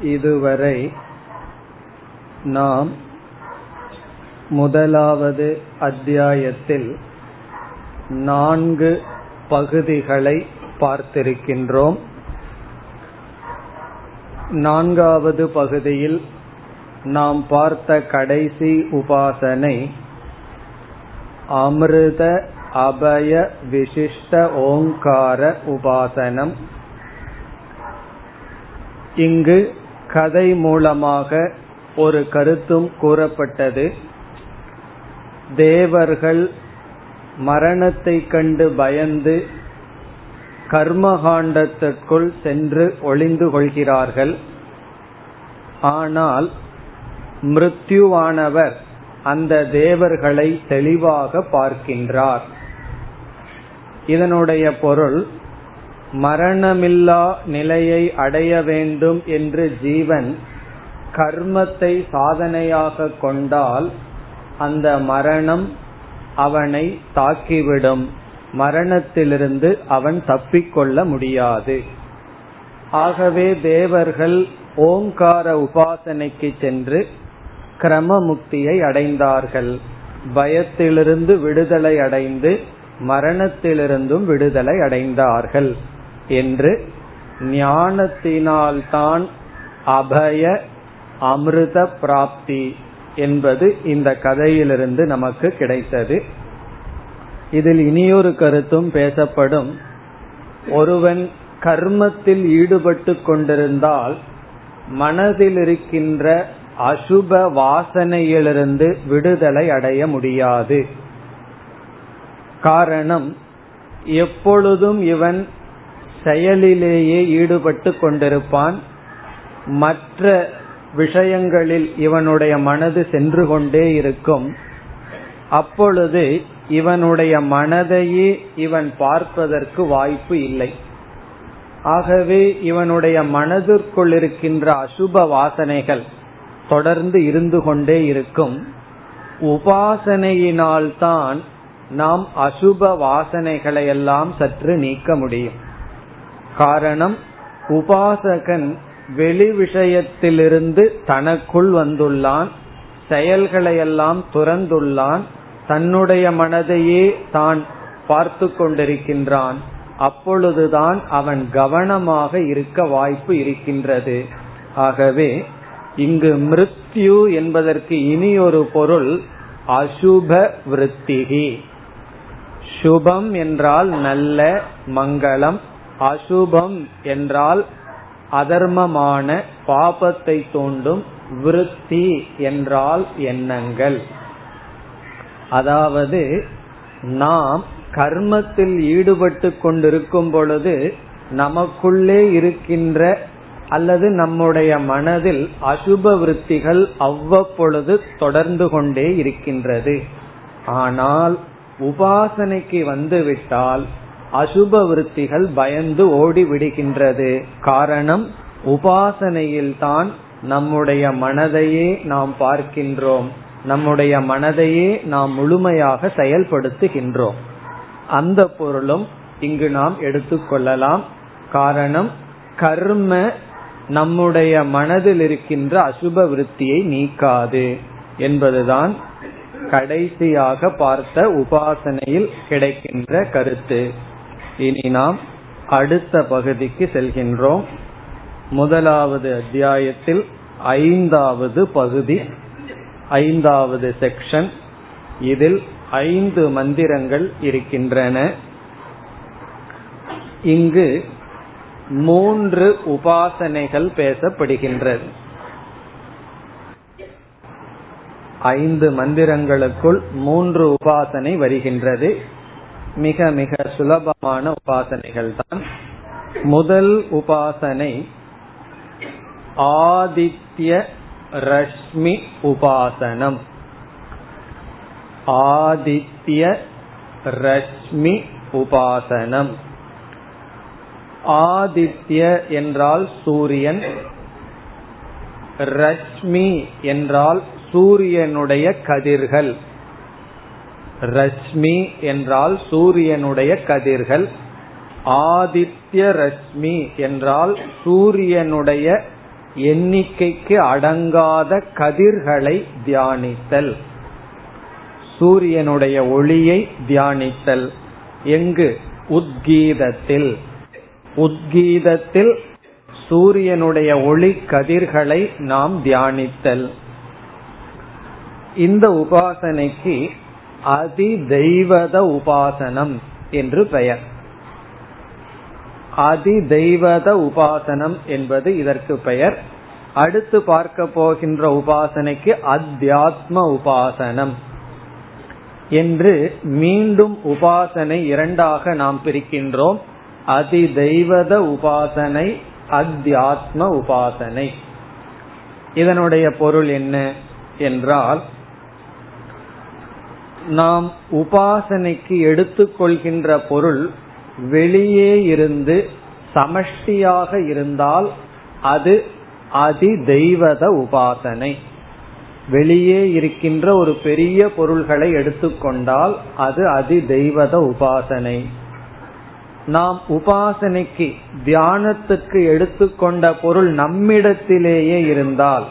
இதுவரை நாம் முதலாவது அத்தியாயத்தில் நான்கு பகுதிகளை பார்த்திருக்கின்றோம். நான்காவது பகுதியில் நாம் பார்த்த கடைசி உபாசனை அமிர்த அபய விசிஷ்ட ஓங்கார உபாசனம். இங்கு கதை மூலமாக ஒரு கருத்தும் கூறப்பட்டது. தேவர்கள் மரணத்தை கண்டு பயந்து கர்மகாண்டத்திற்குள் சென்று ஒளிந்து கொள்கிறார்கள். ஆனால் மிருத்யுவானவர் அந்த தேவர்களை தெளிவாக பார்க்கின்றார். இதனுடைய பொருள் மரணமில்லா நிலையை அடைய வேண்டும் என்று ஜீவன் கர்மத்தை சாதனையாக கொண்டால் அந்த மரணம் அவனை தாக்கிவிடும். மரணத்திலிருந்து அவன் தப்பிக்கொள்ள முடியாது. ஆகவே தேவர்கள் ஓங்கார உபாசனைக்கு சென்று கிரம முக்தியை அடைந்தார்கள். பயத்திலிருந்து விடுதலை அடைந்து மரணத்திலிருந்தும் விடுதலை அடைந்தார்கள். என்று ஞானத்தினால்தான் அபய அமிர்த பிராப்தி என்பது இந்த கதையிலிருந்து நமக்கு கிடைத்தது. இதில் இனியொரு கருத்தும் பேசப்படும். ஒருவன் கர்மத்தில் ஈடுபட்டு கொண்டிருந்தால் மனதில் இருக்கின்ற அசுப வாசனையிலிருந்து விடுதலை அடைய முடியாது. காரணம் எப்பொழுதும் இவன் செயலிலேயே ஈடுபட்டு கொண்டிருப்பான். மற்ற விஷயங்களில் இவனுடைய மனது சென்று கொண்டே இருக்கும். அப்பொழுது இவனுடைய மனதையே இவன் பார்ப்பதற்கு வாய்ப்பு இல்லை. ஆகவே இவனுடைய மனதிற்குள் இருக்கின்ற அசுப வாசனைகள் தொடர்ந்து இருந்து கொண்டே இருக்கும். உபாசனையினால்தான் நாம் அசுப வாசனைகளை எல்லாம் சற்று நீக்க முடியும். காரணம் உபாசகன் வெளி விஷயத்திலிருந்து தனக்குள் வந்துள்ளான் செயல்களை எல்லாம் துறந்துள்ளான் தன்னுடைய மனதையே தான் பார்த்து கொண்டிருக்கின்றான். அப்பொழுதுதான் அவன் கவனமாக இருக்க வாய்ப்பு இருக்கின்றது. ஆகவே இங்கு மிருத்யு என்பதற்கு இனி ஒரு பொருள் அசுப விருத்திகி. சுபம் என்றால் நல்ல மங்களம் அசுபம் என்றால் அதர்மமான பாபத்தை தூண்டும் விருத்தி என்றால் எண்ணங்கள். அதாவது நாம் கர்மத்தில் ஈடுபட்டு கொண்டிருக்கும் பொழுது நமக்குள்ளே இருக்கின்ற அல்லது நம்முடைய மனதில் அசுப விருத்திகள் அவ்வப்பொழுது தொடர்ந்து கொண்டே இருக்கின்றது. ஆனால் உபாசனைக்கு வந்துவிட்டால் அசுப விருத்திகள் பயந்து ஓடி விடுகின்றது. காரணம் உபாசனையில் தான் நம்முடைய மனதையே நாம் பார்க்கின்றோம். நம்முடைய மனதையே நாம் முழுமையாக செயல்படுத்துகின்றோம். அந்த பொருளும் இங்கு நாம் எடுத்துக்கொள்ளலாம் காரணம் கர்ம நம்முடைய மனதில் இருக்கின்ற அசுப விருத்தியை நீக்காது என்பதுதான் கடைசியாக பார்த்த உபாசனையில் கிடைக்கின்ற கருத்து. இனி நாம் அடுத்த பகுதிக்கு செல்கின்றோம். முதலாவது அத்தியாயத்தில் ஐந்தாவது பகுதி ஐந்தாவது செக்ஷன் இதில் ஐந்து மந்திரங்கள் இருக்கின்றன. இங்கு மூன்று உபாசனைகள் பேசப்படுகின்றது. ஐந்து மந்திரங்களுக்குள் மூன்று உபாசனை வருகின்றது. மிக மிக சுலபமான உபாசனைகள் தான் முதல் உபாசனை ஆதித்ய ரஷ்மி உபாசனம். ஆதித்ய ரஷ்மி உபாசனம். ஆதித்ய என்றால் சூரியன். ரஷ்மி என்றால் சூரியனுடைய கதிர்கள். ரஷ்மி என்றால் சூரியனுடைய கதிர்கள். ஆதித்ய ரஷ்மி என்றால் சூரியனுடைய எண்ணிக்கைக்கு அடங்காத கதிர்களை தியானித்தல். சூரியனுடைய ஒளியை தியானித்தல். எங்கு? உத்கீதத்தில். உத்கீதத்தில் சூரியனுடைய ஒளி கதிர்களை நாம் தியானித்தல். இந்த உபாசனைக்கு அதி தெய்வத உபாசனம் என்று பெயர். அதி தெய்வத உபாசனம் என்பது இதற்கு பெயர். அடுத்து பார்க்க போகின்ற உபாசனைக்கு அத்தியாத்ம உபாசனம் என்று மீண்டும் உபாசனை இரண்டாக நாம் பிரிக்கின்றோம். அதி தெய்வத உபாசனை அத்தியாத்ம உபாசனை. இதனுடைய பொருள் என்ன என்றால் நாம் உபாசனைக்கு எடுத்துக்கொள்கின்ற பொருள் வெளியே இருந்து சமஷ்டியாக இருந்தால் அது அதி தெய்வத உபாசனை. வெளியே இருக்கின்ற ஒரு பெரிய பொருள்களை எடுத்துக்கொண்டால் அது அதி தெய்வத உபாசனை. நாம் உபாசனைக்கு தியானத்துக்கு எடுத்துக்கொண்ட பொருள் நம்மிடத்திலேயே இருந்தால்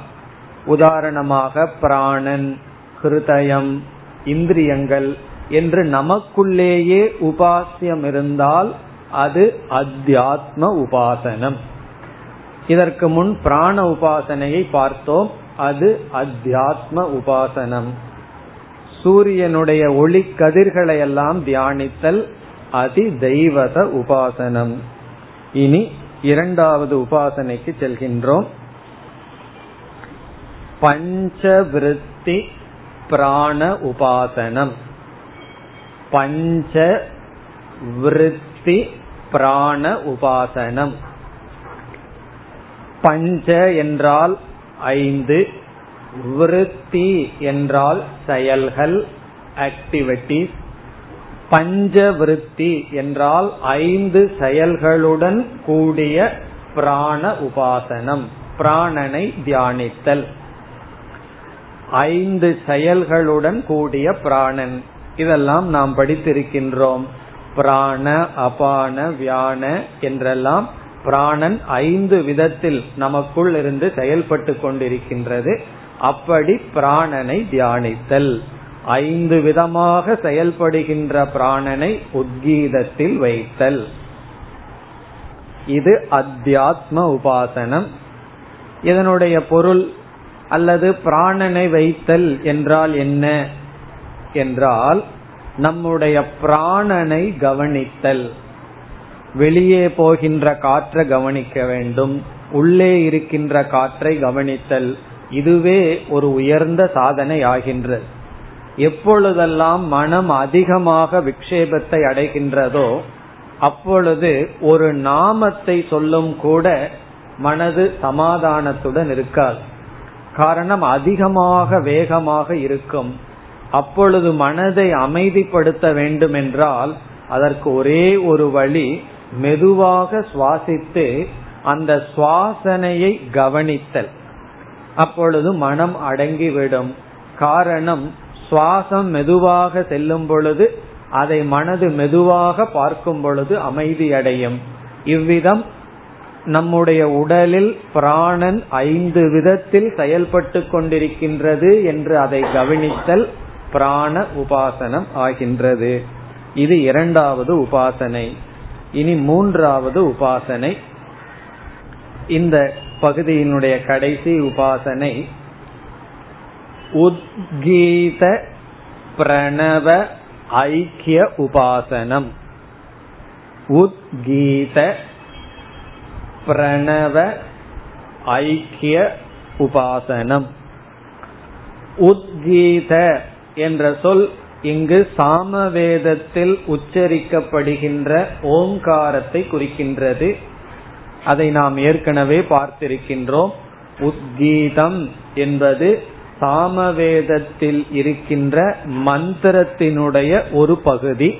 உதாரணமாக பிராணன் ஹிருதயம் இந்திரியங்கள் என்று நமக்குள்ளேயே உபாசியம் இருந்தால் அது அத்தியாத்ம உபாசனம். இதற்கு முன் பிராண உபாசனையை பார்த்தோம். அது அத்தியாத்ம உபாசனம். சூரியனுடைய ஒளி கதிர்களை எல்லாம் தியானித்தல் அதி தெய்வத உபாசனம். இனி இரண்டாவது உபாசனைக்கு செல்கின்றோம். பஞ்சவிருத்தி பிராண உபாசனம். பஞ்ச விருத்தி பிராண உபாசனம். பஞ்ச என்றால் ஐந்து விருத்தி என்றால் செயல்கள் ஆக்டிவிட்டிஸ் பஞ்ச விருத்தி என்றால் ஐந்து செயல்களுடன் கூடிய பிராண உபாசனம் பிராணனை தியானித்தல். ஐந்து செயல்களுடன் கூடிய பிராணன். இதெல்லாம் நாம் படித்திருக்கின்றோம். பிராண அபான வியான என்றெல்லாம் பிராணன் ஐந்து விதத்தில் நமக்குள் இருந்து செயல்பட்டு கொண்டிருக்கின்றது. அப்படி பிராணனை தியானித்தல். ஐந்து விதமாக செயல்படுகின்ற பிராணனை உத்கீதத்தில் வைத்தல். இது அத்தியாத்ம உபாசனம். இதனுடைய பொருள் அல்லது பிராணனை வைத்தல் என்றால் என்ன? என்றால் நம்முடைய பிராணனை கவனித்தல். வெளியே போகின்ற காற்றை கவனிக்க வேண்டும். உள்ளே இருக்கின்ற காற்றை கவனித்தல். இதுவே ஒரு உயர்ந்த சாதனை ஆகின்றது எப்பொழுதெல்லாம் மனம் அதிகமாக விக்ஷேபத்தை அடைகின்றதோ அப்பொழுது ஒரு நாமத்தை சொல்லும் கூட மனது சமாதானத்துடன் இருக்காது. காரணம் அதிகமாக வேகமாக இருக்கும். அப்பொழுது மனதை அமைதிப்படுத்த வேண்டும் என்றால் அதற்கு ஒரே ஒரு வழி மெதுவாக சுவாசித்து அந்த சுவாசனையை கவனித்தல். அப்பொழுது மனம் அடங்கிவிடும். காரணம் சுவாசம் மெதுவாக செல்லும் பொழுது அதை மனது மெதுவாக பார்க்கும் பொழுது அமைதியடையும். இவ்விதம் நம்முடைய உடலில் பிராணன் ஐந்து விதத்தில் செயல்பட்டு கொண்டிருக்கின்றது என்று அதை கவனித்தல் பிராண உபாசனம் ஆகின்றது. இது இரண்டாவது உபாசனை. இனி மூன்றாவது உபாசனை. இந்த பகுதியினுடைய கடைசி உபாசனை. உத்கீத பிரணவ ஐக்கிய உபாசனம். உத்கீத பிரணவ ஐக்கிய உபாசனம். உத்கீத என்ற சொல் இங்கு சாமவேதத்தில் உச்சரிக்கப்படுகின்ற ஓங்காரத்தை குறிக்கின்றது. அதை நாம் ஏற்கனவே பார்த்திருக்கின்றோம். உத்கீதம் என்பது சாமவேதத்தில் இருக்கின்ற மந்திரத்தினுடைய ஒரு பகுதி.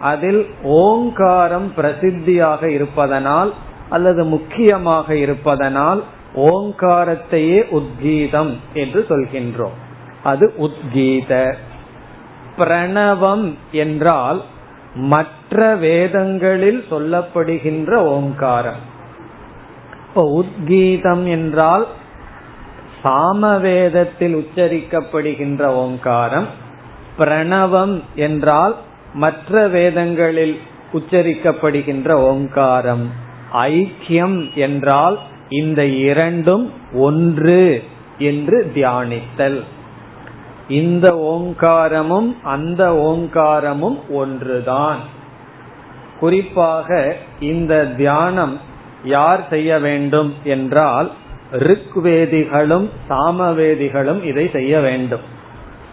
அதில் ஓங்காரம் பிரசித்தியாக இருப்பதனால் அல்லது முக்கியமாக இருப்பதனால் ஓங்காரத்தையே உத்கீதம் என்று சொல்கின்றோம். அது உத்கீத. பிரணவம் என்றால் மற்ற வேதங்களில் சொல்லப்படுகின்ற ஓங்காரம். இப்போ உத்கீதம் என்றால் சாமவேதத்தில் உச்சரிக்கப்படுகின்ற ஓங்காரம். பிரணவம் என்றால் மற்ற வேதங்களில் உச்சரிக்கப்படுகின்ற ஓங்காரம். ஐக்கியம் என்றால் இந்த இரண்டும் ஒன்று என்று தியானித்தல். இந்த ஓங்காரமும் அந்த ஓங்காரமும் ஒன்றுதான். குறிப்பாக இந்த தியானம் யார் செய்ய வேண்டும் என்றால் ரிக்வேதிகளும் சாமவேதிகளும் இதை செய்ய வேண்டும்.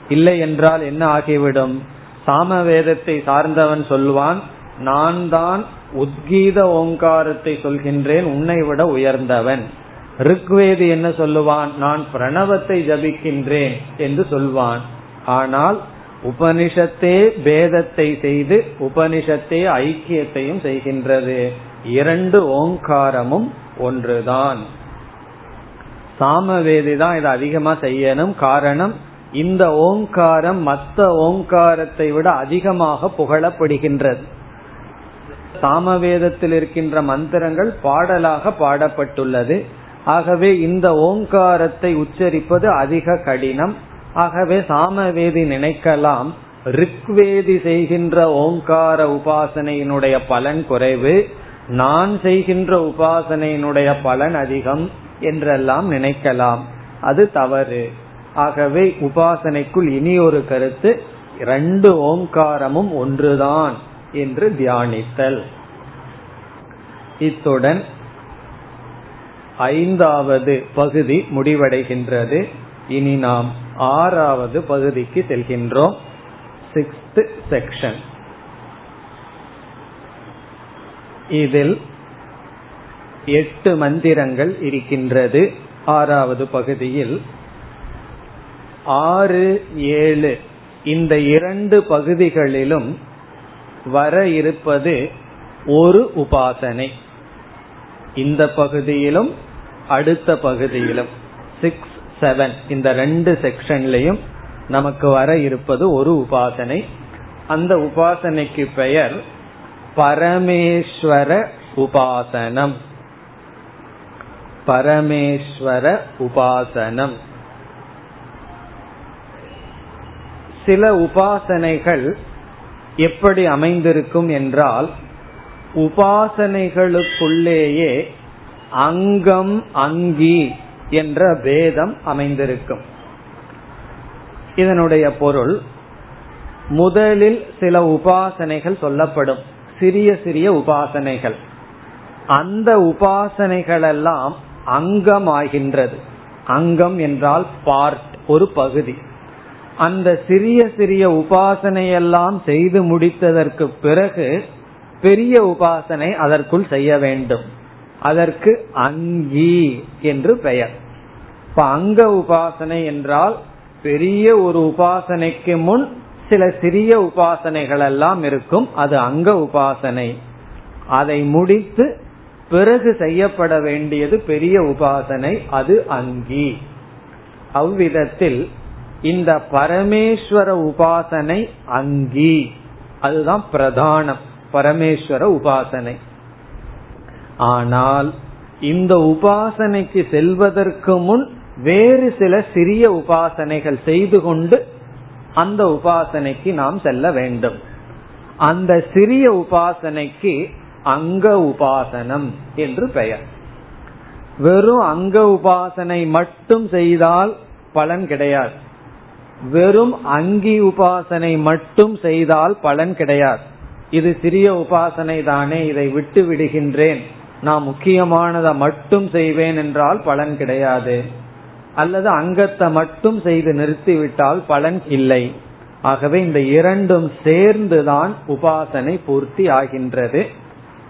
இல்லை என்றால் என்ன ஆகிவிடும்? சாமவேதத்தை சார்ந்தவன் சொல்வான் நான் தான் உத்கீத ஓங்காரத்தை சொல்கின்றேன் உன்னை விட உயர்ந்தவன். ருக்வேது என்ன சொல்லுவான்? நான் பிரணவத்தை ஜபிக்கின்றேன் என்று சொல்வான். ஆனால் உபனிஷத்தே பேதத்தை செய்து உபனிஷத்தே ஐக்கியத்தையும் செய்கின்றது. இரண்டு ஓங்காரமும் ஒன்றுதான். சாமவேதி தான் இதை அதிகமா செய்யணும். காரணம் இந்த ஓங்காரம் மற்ற ஓங்காரத்தை விட அதிகமாக புகழப்படுகின்றது. சாமவேதத்தில் இருக்கின்ற மந்திரங்கள் பாடலாக பாடப்பட்டுள்ளது. ஆகவே இந்த ஓங்காரத்தை உச்சரிப்பது அதிக கடினம். ஆகவே சாமவேதி நினைக்கலாம். ரிக்வேதி செய்கின்ற ஓங்கார உபாசனையினுடைய பலன் குறைவு. நான் செய்கின்ற உபாசனையினுடைய பலன் அதிகம் என்றெல்லாம் நினைக்கலாம். அது தவறு. ஆகவே உபாசனைக்குள் இனி ஒரு கருத்து ரெண்டு ஓங்காரமும் ஒன்றுதான். என்று தியானித்தல். இத்துடன் ஐந்தாவது பகுதி முடிவடைகின்றது. இனி நாம் ஆறாவது பகுதிக்கு செல்கின்றோம். சிக்ஸ்த் செக்ஷன் இதில் எட்டு மந்திரங்கள் இருக்கின்றது. ஆறாவது பகுதியில் ஆறு ஏழு இந்த இரண்டு பகுதிகளிலும் வர இருப்பது ஒரு உபாசனை. இந்த பகுதியிலும் அடுத்த பகுதியிலும் சிக்ஸ் செவன் இந்த ரெண்டு செக்ஷன்லையும் நமக்கு வர இருப்பது ஒரு உபாசனை. அந்த உபாசனைக்கு பெயர் பரமேஸ்வர உபாசனம். பரமேஸ்வர உபாசனம். சில உபாசனைகள் எப்படி அமைந்திருக்கும் என்றால் உபாசனைகளுக்குள்ளேயே அங்கம் அங்கி என்ற பேதம் அமைந்திருக்கும். இதனுடைய பொருள் முதலில் சில உபாசனைகள் சொல்லப்படும். சிறிய சிறிய உபாசனைகள். அந்த உபாசனைகளெல்லாம் அங்கமாகின்றது. அங்கம் என்றால் பார்ட் ஒரு பகுதி. அந்த சிறிய சிறிய உபாசனையெல்லாம் செய்து முடித்ததற்கு பிறகு பெரிய உபாசனை அதற்குள் செய்ய வேண்டும். அதற்கு அங்கி என்று பெயர். இப்ப அங்க உபாசனை என்றால் பெரிய ஒரு உபாசனைக்கு முன் சில சிறிய உபாசனைகள் எல்லாம் இருக்கும். அது அங்க உபாசனை. அதை முடித்து பிறகு செய்யப்பட வேண்டியது பெரிய உபாசனை அது அங்கி. அவ்விதத்தில் இந்த பரமேஸ்வர உபாசனை அங்கி. அதுதான் பிரதானம் பரமேஸ்வர உபாசனை. ஆனால் இந்த உபாசனைக்கு செல்வதற்கு முன் வேறு சில சிறிய உபாசனைகள் செய்து கொண்டு அந்த உபாசனைக்கு நாம் செல்ல வேண்டும். அந்த சிறிய உபாசனைக்கு அங்க உபாசனம் என்று பெயர். வெறும் அங்க உபாசனை மட்டும் செய்தால் பலன் கிடையாது. வெறும் அங்கி உபாசனை மட்டும் செய்தால் பலன் கிடையாது. இது சிறிய உபாசனை தானே இதை விட்டு விடுகின்றேன். நான் முக்கியமானதை மட்டும் செய்வேன் என்றால் பலன் கிடையாது. அல்லது அங்கத்தை மட்டும் செய்து நிறுத்திவிட்டால் பலன் இல்லை. ஆகவே இந்த இரண்டும் சேர்ந்துதான் உபாசனை பூர்த்தி ஆகின்றது.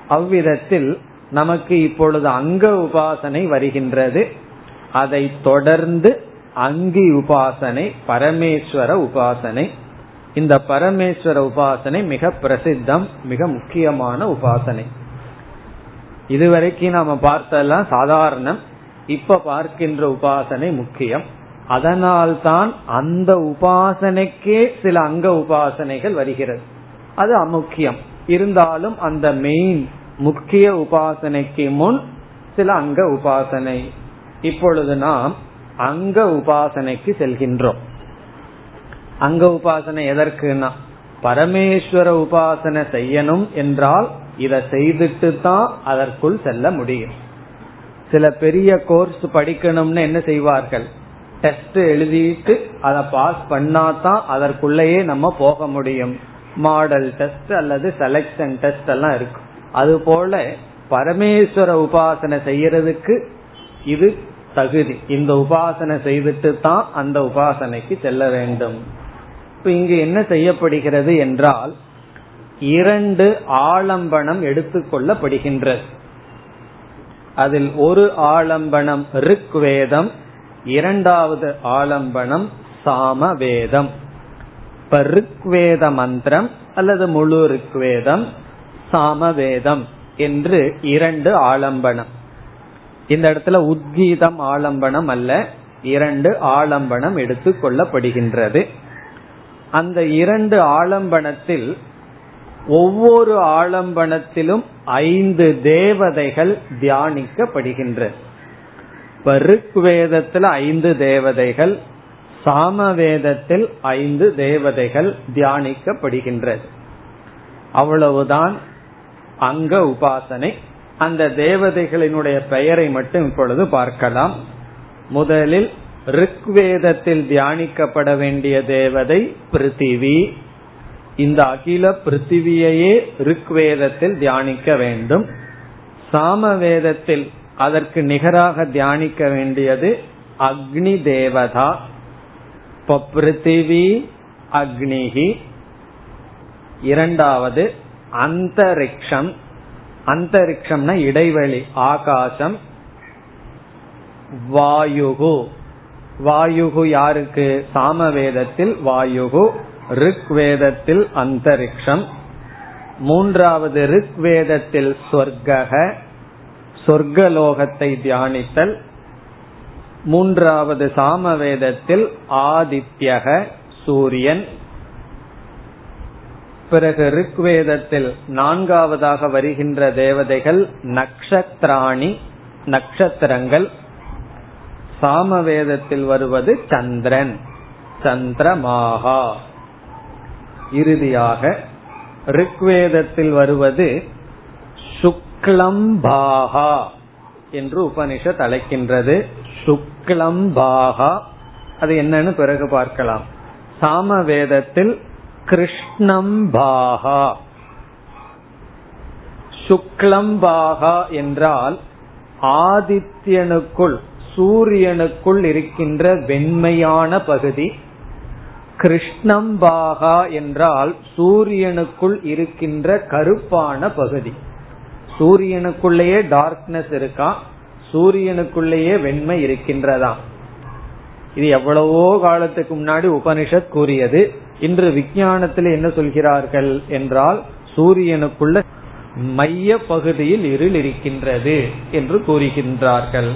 அவ்விதத்தில் நமக்கு இப்பொழுது அங்க உபாசனை வருகின்றது. அதை தொடர்ந்து அங்கி உபாசனை பரமேஸ்வர உபாசனை. இந்த பரமேஸ்வர உபாசனை மிக பிரசித்தம் மிக முக்கியமான உபாசனை. இதுவரைக்கும் நாம பார்த்தெல்லாம் சாதாரணம். இப்ப பார்க்கின்ற உபாசனை முக்கியம். அதனால்தான் அந்த உபாசனைக்கே சில அங்க உபாசனைகள் வருகிறது. அது அமுக்கியம். இருந்தாலும் அந்த மெயின் முக்கிய உபாசனைக்கு முன் சில அங்க உபாசனை. இப்பொழுது நாம் அங்க உபாசனைக்கு செல்கின்றோம். அங்க உபாசனை எதற்குனா பரமேஸ்வர உபாசனை செய்யணும் என்றால் இதை செய்துட்டு தான் அதற்குள் செல்ல முடியும். சில பெரிய கோர்ஸ் படிக்கணும்னு என்ன செய்வார்கள்? டெஸ்ட் எழுதிட்டு அதை பாஸ் பண்ணாதான் அதற்குள்ளேயே நம்ம போக முடியும். மாடல் டெஸ்ட் அல்லது செலக்ஷன் டெஸ்ட் எல்லாம் இருக்கும். அது போல பரமேஸ்வர உபாசனை செய்யறதுக்கு இது தகுதி. இந்த உபாசனை செய்துட்டு தான் அந்த உபாசனைக்கு செல்ல வேண்டும். இப்ப இங்கு என்ன செய்யப்படுகிறது என்றால் இரண்டு ஆலம்பனம் எடுத்துக்கொள்ளப்படுகின்றது அதில் ஒரு ஆலம்பனம் ரிக் வேதம் இரண்டாவது ஆலம்பனம் சாம வேதம் இப்ப ரிக்வேத மந்திரம் அல்லது முழு ரிக்வேதம் சாமவேதம் என்று இரண்டு ஆலம்பனம். இந்த இடத்துல உத்கீதம் ஆலம்பனம் அல்ல. இரண்டு ஆலம்பனம் எடுத்துக்கொள்ளப்படுகின்றது அந்த இரண்டு ஆலம்பனத்தில் ஒவ்வொரு ஆலம்பனத்திலும் ஐந்து தேவதைகள் தியானிக்கப்படுகின்ற. ரிக்வேதத்தில் ஐந்து தேவதைகள் சாமவேதத்தில் ஐந்து தேவதைகள் தியானிக்கப்படுகின்றது. அவ்வளவுதான் அங்க உபாசனை. அந்த தேவதைகளினுடைய பெயரை மட்டும் இப்பொழுது பார்க்கலாம். முதலில் ரிக்வேதத்தில் தியானிக்கப்பட வேண்டிய தேவதை பிருத்திவி. இந்த அகில பிருத்திவியையே ரிக்வேதத்தில் தியானிக்க வேண்டும். சாமவேதத்தில் அதற்கு நிகராக தியானிக்க வேண்டியது அக்னி தேவதா. பிருத்திவி அக்னிகி இரண்டாவது அந்தரிக்ஷம். அந்தரிக்ஷம்னா இடைவெளி ஆகாசம் வாயுகு. வாயுகு யாருக்கு? சாமவேதத்தில் வாயுகு ரிக் வேதத்தில் அந்தரிக்ஷம். மூன்றாவது ரிக் வேதத்தில் சொர்க்கக சொர்க்கலோகத்தை தியானித்தல். மூன்றாவது சாமவேதத்தில் ஆதித்யக சூரியன். பிறகு ரிக்வேதத்தில் நான்காவதாக வருகின்ற தேவதைகள் நக்ஷத்ராணி நட்சத்திரங்கள் சாமவேதத்தில் வருவது சந்திரன் சந்திரமாகா. இறுதியாக ரிக்வேதத்தில் வருவது சுக்லம்பாகா என்று உபனிஷத் அழைக்கின்றது. சுக்லம்பாகா. அது என்னன்னு பிறகு பார்க்கலாம். சாமவேதத்தில் கிருஷ்ணம்பாகா சுக்லம்பாகா என்றால் ஆதித்யனுக்குள் சூரியனுக்குள் இருக்கின்ற வெண்மையான பகுதி. கிருஷ்ணம்பாகா என்றால் சூரியனுக்குள் இருக்கின்ற கருப்பான பகுதி. சூரியனுக்குள்ளேயே டார்க்னஸ் இருக்கா? சூரியனுக்குள்ளேயே வெண்மை இருக்கின்றதா? இது எவ்வளவோ காலத்துக்கு முன்னாடி உபனிஷத் கூறியது. இன்று விஞ்ஞானத்தில் என்ன சொல்கிறார்கள் என்றால் சூரியனுக்குள்ள மைய பகுதியில் இருள் இருக்கின்றது என்று கூறுகின்றார்கள்.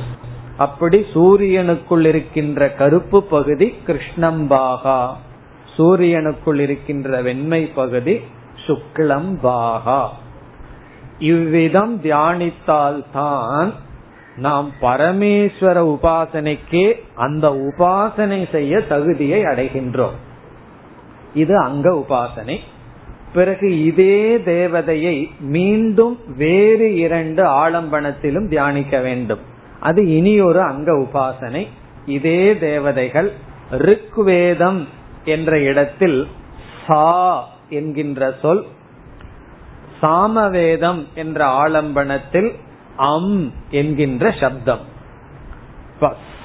அப்படி சூரியனுக்குள் இருக்கின்ற கருப்பு பகுதி கிருஷ்ணம்பாகா. சூரியனுக்குள் இருக்கின்ற வெண்மை பகுதி சுக்லம்பாகா. இவ்விதம் தியானித்தால்தான் நாம் பரமேஸ்வர உபாசனைக்கே அந்த உபாசனை செய்ய தகுதியை அடைகின்றோம். இது அங்க உபாசனை. பிறகு இதே தேவதையை மீண்டும் வேறு இரண்டு ஆலம்பனத்திலும் தியானிக்க வேண்டும். அது இனி ஒரு அங்க உபாசனை. இதே தேவதைகள் ருக்வேதம் என்ற இடத்தில் சா என்கின்ற சொல் சாமவேதம் என்ற ஆலம்பனத்தில் அம் என்கின்ற சப்தம்.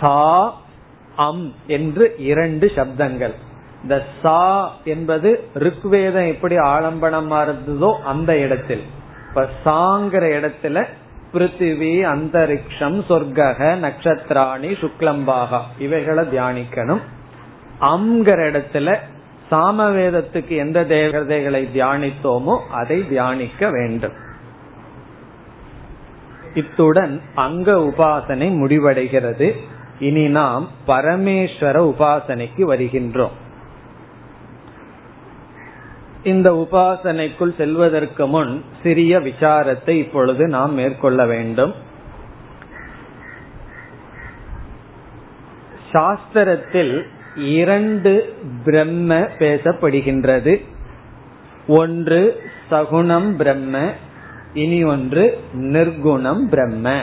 சா அம் என்று இரண்டு சப்தங்கள். இந்த சா என்பது ருக்வேதம் எப்படி ஆலம்பனமா இருந்ததோ அந்த இடத்தில். இப்ப சாங்கிற இடத்துல பிருத்திவி அந்தரிக்ஷம் சொர்க்கக நட்சத்திராணி சுக்லம்பாகா இவைகளை தியானிக்கணும். அம்ங்கிற இடத்துல சாமவேதத்துக்கு எந்த தேவதைகளை தியானித்தோமோ அதை தியானிக்க வேண்டும். இத்துடன் அங்க உபாசனை முடிவடைகிறது. இனி நாம் பரமேஸ்வர உபாசனைக்கு வருகின்றோம். இந்த உபாசனைக்குள் செல்வதற்கு முன் சிறிய விசாரத்தை இப்பொழுது நாம் மேற்கொள்ள வேண்டும். சாஸ்திரத்தில் இரண்டு பிரம்ம பேசப்படுகின்றது. ஒன்று சகுணம் பிரம்ம இனி ஒன்று நிர்குணம் பிரம்ம.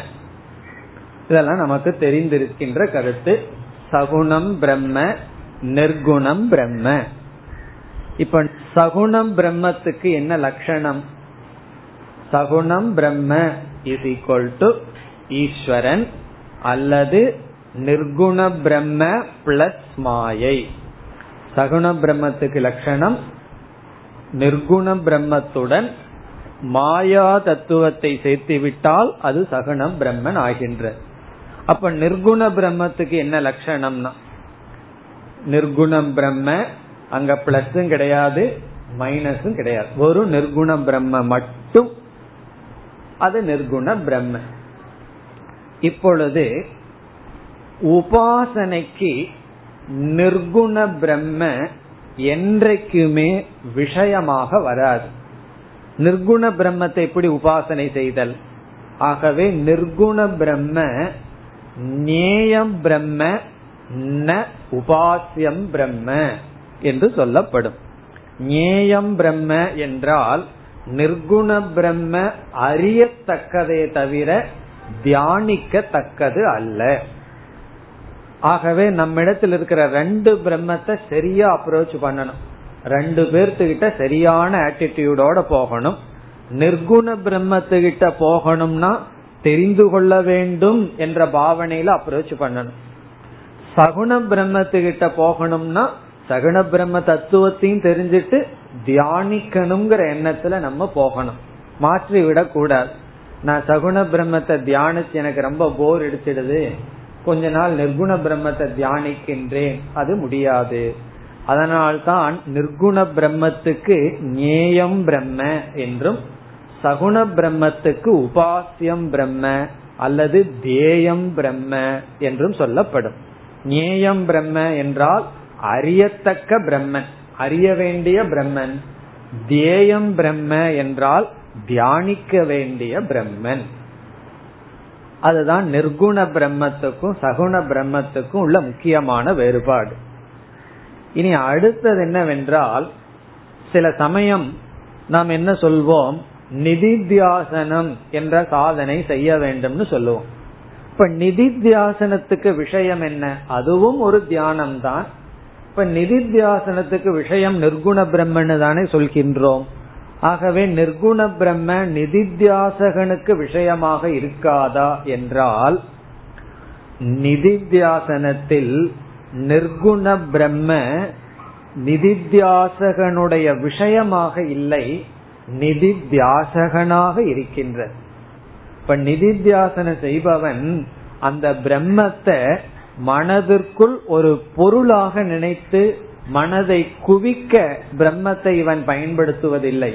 இதெல்லாம் நமக்கு தெரிந்திருக்கின்ற கருத்து. சகுணம் பிரம்ம நிர்குணம் பிரம்ம. இப்ப சகுணம் பிரம்மத்துக்கு என்ன லட்சணம்? சகுணம் பிரம்ம இஸ் ஈக்வல் டு ஈஸ்வரன் அல்லது நிர்குண பிரம்ம பிளஸ் மாயை. சகுண பிரம்மத்துக்கு லட்சணம் நிர்குண பிரம்மத்துடன் மாயா தத்துவத்தை சேர்த்து விட்டால் அது சகுணம் பிரம்மன் ஆகின்ற. அப்ப நிர்குண பிரம்மத்துக்கு என்ன லட்சணம்னா? நிர்குணம் பிரம்ம அங்க பிளஸும் கிடையாது மைனஸும் கிடையாது. ஒரு நிர்குண பிரம்ம மட்டும். அது நிர்குண பிரம்ம. இப்பொழுது உபாசனைக்கு நிர்குண பிரம்ம என்றைக்குமே விஷயமாக வராது. நிர்குண பிரம்மத்தை எப்படி உபாசனை செய்தல்? ஆகவே நிர்குண பிரம்ம நேயம் பிரம்ம ந உபாசியம் பிரம்ம. என்று சொல்லப்படும். நேயம் பிரம்ம என்றால் நிர்குண பிரம்ம அறியத்தக்கதே தவிர தியானிக்கத்தக்கது அல்ல. ஆகவே நம்மிடத்தில் இருக்கிற ரெண்டு பிரம்மத்தை சரியா அப்ரோச் பண்ணணும். ரெண்டு பேர்த்துக்கிட்ட சரியான ஆட்டிடியூடோட போகணும். நிர்குண பிரம்மத்துக்கிட்ட போகணும்னா தெரிந்து கொள்ள வேண்டும் என்ற பாவனையில அப்ரோச் பண்ணணும். சகுண பிரம்மத்துக்கிட்ட போகணும்னா சகுண பிரம்ம தத்துவத்தையும் தெரிஞ்சிட்டு தியானிக்கணுங்கிற எண்ணத்துல நம்ம போகணும். மாற்றி விடக்கூடாது. நான் சகுண பிரம்மத்தை தியானிச்சு எனக்கு ரொம்ப போர் எடுத்துடுது கொஞ்ச நாள் நிர்குண பிரம்மத்தை தியானிக்கின்றேன். அது முடியாது. அதனால்தான் நிர்குண பிரம்மத்துக்கு நேயம் பிரம்ம என்றும் சகுண பிரம்மத்துக்கு உபாசியம் பிரம்ம அல்லது தேயம் பிரம்ம என்றும் சொல்லப்படும். நேயம் பிரம்ம என்றால் அறியத்தக்க பிரம்மன். அறிய வேண்டிய பிரம்மன். தேயம் பிரம்ம என்றால் தியானிக்க வேண்டிய பிரம்மன். அதுதான் நிர்குண பிரம்மத்துக்கும் சகுண பிரம்மத்துக்கும் உள்ள முக்கியமான வேறுபாடு. இனி அடுத்தது என்னவென்றால் சில சமயம் நாம் என்ன சொல்வோம்? நிதித்தியாசனம் என்ற சாதனை செய்ய வேண்டும்னு சொல்லுவோம். இப்ப நிதித்தியாசனத்துக்கு விஷயம் என்ன? அதுவும் ஒரு தியானம் தான் இப்ப நிதித்தியாசனத்துக்கு விஷயம் நிர்குண பிரம்மன்னு தானே சொல்கின்றோம். ஆகவே நிர்குண பிரம்ம நிதித்தியாசகனுக்கு விஷயமாக இருக்காதா என்றால் நிதித்தியாசனத்தில் நிர்குண பிரம்ம நிதித்தியாசகனுடைய விஷயமாக இல்லை நிதித்தியாசகனாக இருக்கின்ற. இப்ப நிதித்தியாசனம் செய்பவன் அந்த பிரம்மத்தை மனதிற்குள் ஒரு பொருளாக நினைத்து மனதை குவிக்க பிரம்மத்தை இவன் பயன்படுத்துவதில்லை.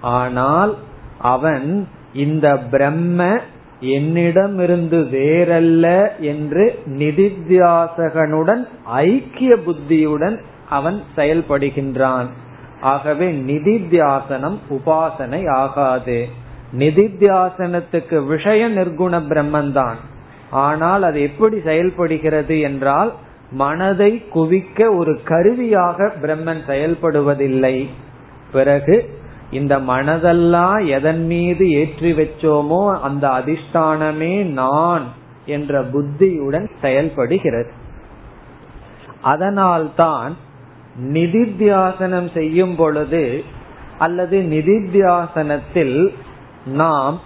ஆனால் அவன் இந்த பிரம்ம என்னிடமிருந்து வேறல்ல என்று நிதித்தியாசகனுடன் ஐக்கிய புத்தியுடன் அவன் செயல்படுகின்றான். ஆகவே நிதித்தியாசனம் உபாசனை ஆகாது. நிதித்தியாசனத்துக்கு விஷய நிர்குண பிரம்மன் தான் ஆனால் அது எப்படி செயல்படுகிறது என்றால் மனதை குவிக்க ஒரு கருவியாக பிரம்மன் செயல்படுவதில்லை. பிறகு இந்த மனதெல்லாம் எதன் மீது ஏற்றி வச்சோமோ அந்த அதிஷ்டானமே நான் என்ற புத்தியுடன் செயல்படுகிறது. அதனால்தான் நிதித்தியாசனம் செய்யும் பொழுது அல்லது நிதித்தியாசனத்தில் நாம்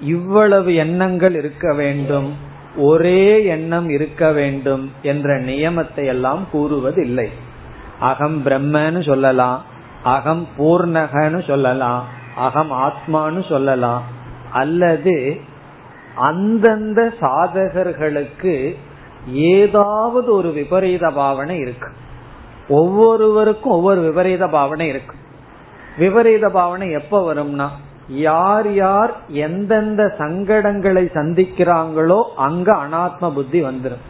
இவ்வளவு எண்ணங்கள் இருக்க வேண்டும். ஒரே எண்ணம் இருக்க வேண்டும் என்ற நியமத்தை எல்லாம் கூறுவதில்லை. அகம் பிரம்மன்னு சொல்லலாம் அகம் பூர்ணகன்னு சொல்லலாம் அகம் ஆத்மான்னு சொல்லலாம். அல்லது அந்தந்த சாதகர்களுக்கு ஏதாவது ஒரு விபரீத பாவனை இருக்கு. ஒவ்வொருவருக்கும் ஒவ்வொரு விபரீத பாவனை இருக்கு. விபரீத பாவனை எப்ப வரும்னா யார் யார் எந்தெந்த சங்கடங்களை சந்திக்கிறாங்களோ அங்க அனாத்ம புத்தி வந்துடும்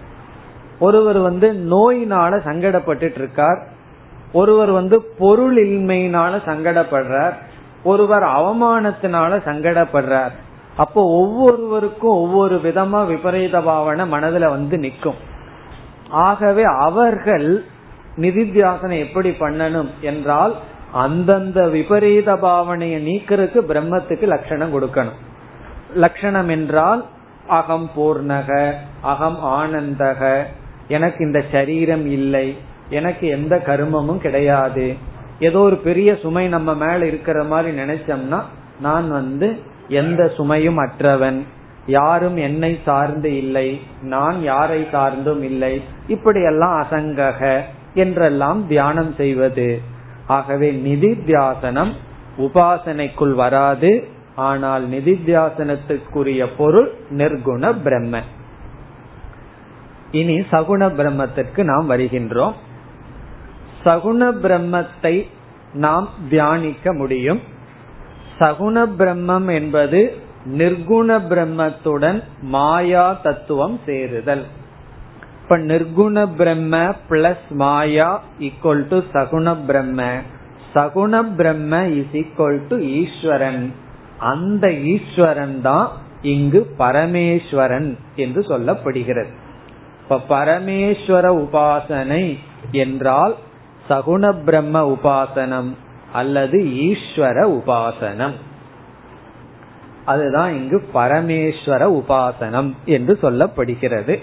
ஒருவர் வந்து நோயினால சங்கடப்பட்டு இருக்கார் ஒருவர் வந்து பொருள் இன்மையினால சங்கடப்படுறார். ஒருவர் அவமானத்தினால சங்கடப்படுறார். அப்போ ஒவ்வொருவருக்கும் ஒவ்வொரு விதமா விபரீத பாவனை மனதுல வந்து நிற்கும். ஆகவே அவர்கள் நிதித்தியாசனம் எப்படி பண்ணணும் என்றால் அந்தந்த விபரீத பாவனையை நீக்கிறதுக்கு பிரம்மத்துக்கு லட்சணம் கொடுக்கணும். லட்சணம் என்றால் அகம் பூர்ணக அகம் ஆனந்தக. எனக்கு இந்த சரீரம் இல்லை. எனக்கு எந்த கருமமும் கிடையாது. ஏதோ ஒரு பெரிய சுமை நம்ம மேல இருக்கிற மாதிரி நினைச்சோம்னா நான் வந்து எந்த சுமையும் அற்றவன். யாரும் என்னை சார்ந்து இல்லை. நான் யாரை சார்ந்தும் இல்லை. இப்படியெல்லாம் அசங்கக என்றெல்லாம் தியானம் செய்வது. ஆகவே நிதித்தியாசனம் உபாசனைக்குள் வராது ஆனால் நிதித்தியாசனத்துக்குரிய பொருள் நிர்குண பிரம்ம. இனி சகுண பிரம்மத்திற்கு நாம் வருகின்றோம். சகுண பிரம்மத்தை நாம் தியானிக்க முடியும். சகுண பிரம்மம் என்பது நிர்குண பிரம்மத்துடன் மாயா தத்துவம் சேருதல். இப்ப நிர்குண பிரம்ம பிளஸ் மாயா ஈக்குவல் டு சகுண பிரம்ம. சகுண பிரம்ம இஸ் ஈக்குவல் டு ஈஸ்வரன். அந்த ஈஸ்வரன் தான் இங்கு பரமேஸ்வரன் என்று சொல்லப்படுகிறது. இப்ப பரமேஸ்வர உபாசனை என்றால் சகுண பிரம்ம உபாசனம் அல்லது ஈஸ்வர உபாசனம். அதுதான் இங்கு பரமேஸ்வர உபாசனம் என்று சொல்லப்படுகிறது.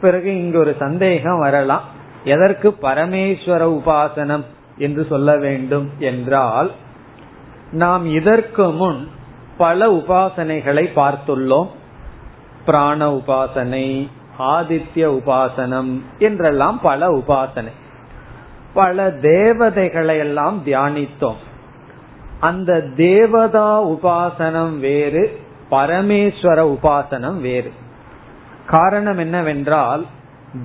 பிறகு இங்கு ஒரு சந்தேகம் வரலாம். எதற்கு பரமேஸ்வர உபாசனம் என்று சொல்ல வேண்டும் என்றால் நாம் இதற்கு முன் பல உபாசனைகளை பார்த்துள்ளோம். பிராண உபாசனை ஆதித்ய உபாசனம் என்றெல்லாம் பல உபாசனை. பல தேவதைகளை எல்லாம் தியானித்தோம். அந்த தேவதா உபாசனம் வேறு பரமேஸ்வர உபாசனம் வேறு. காரணம் என்னவென்றால்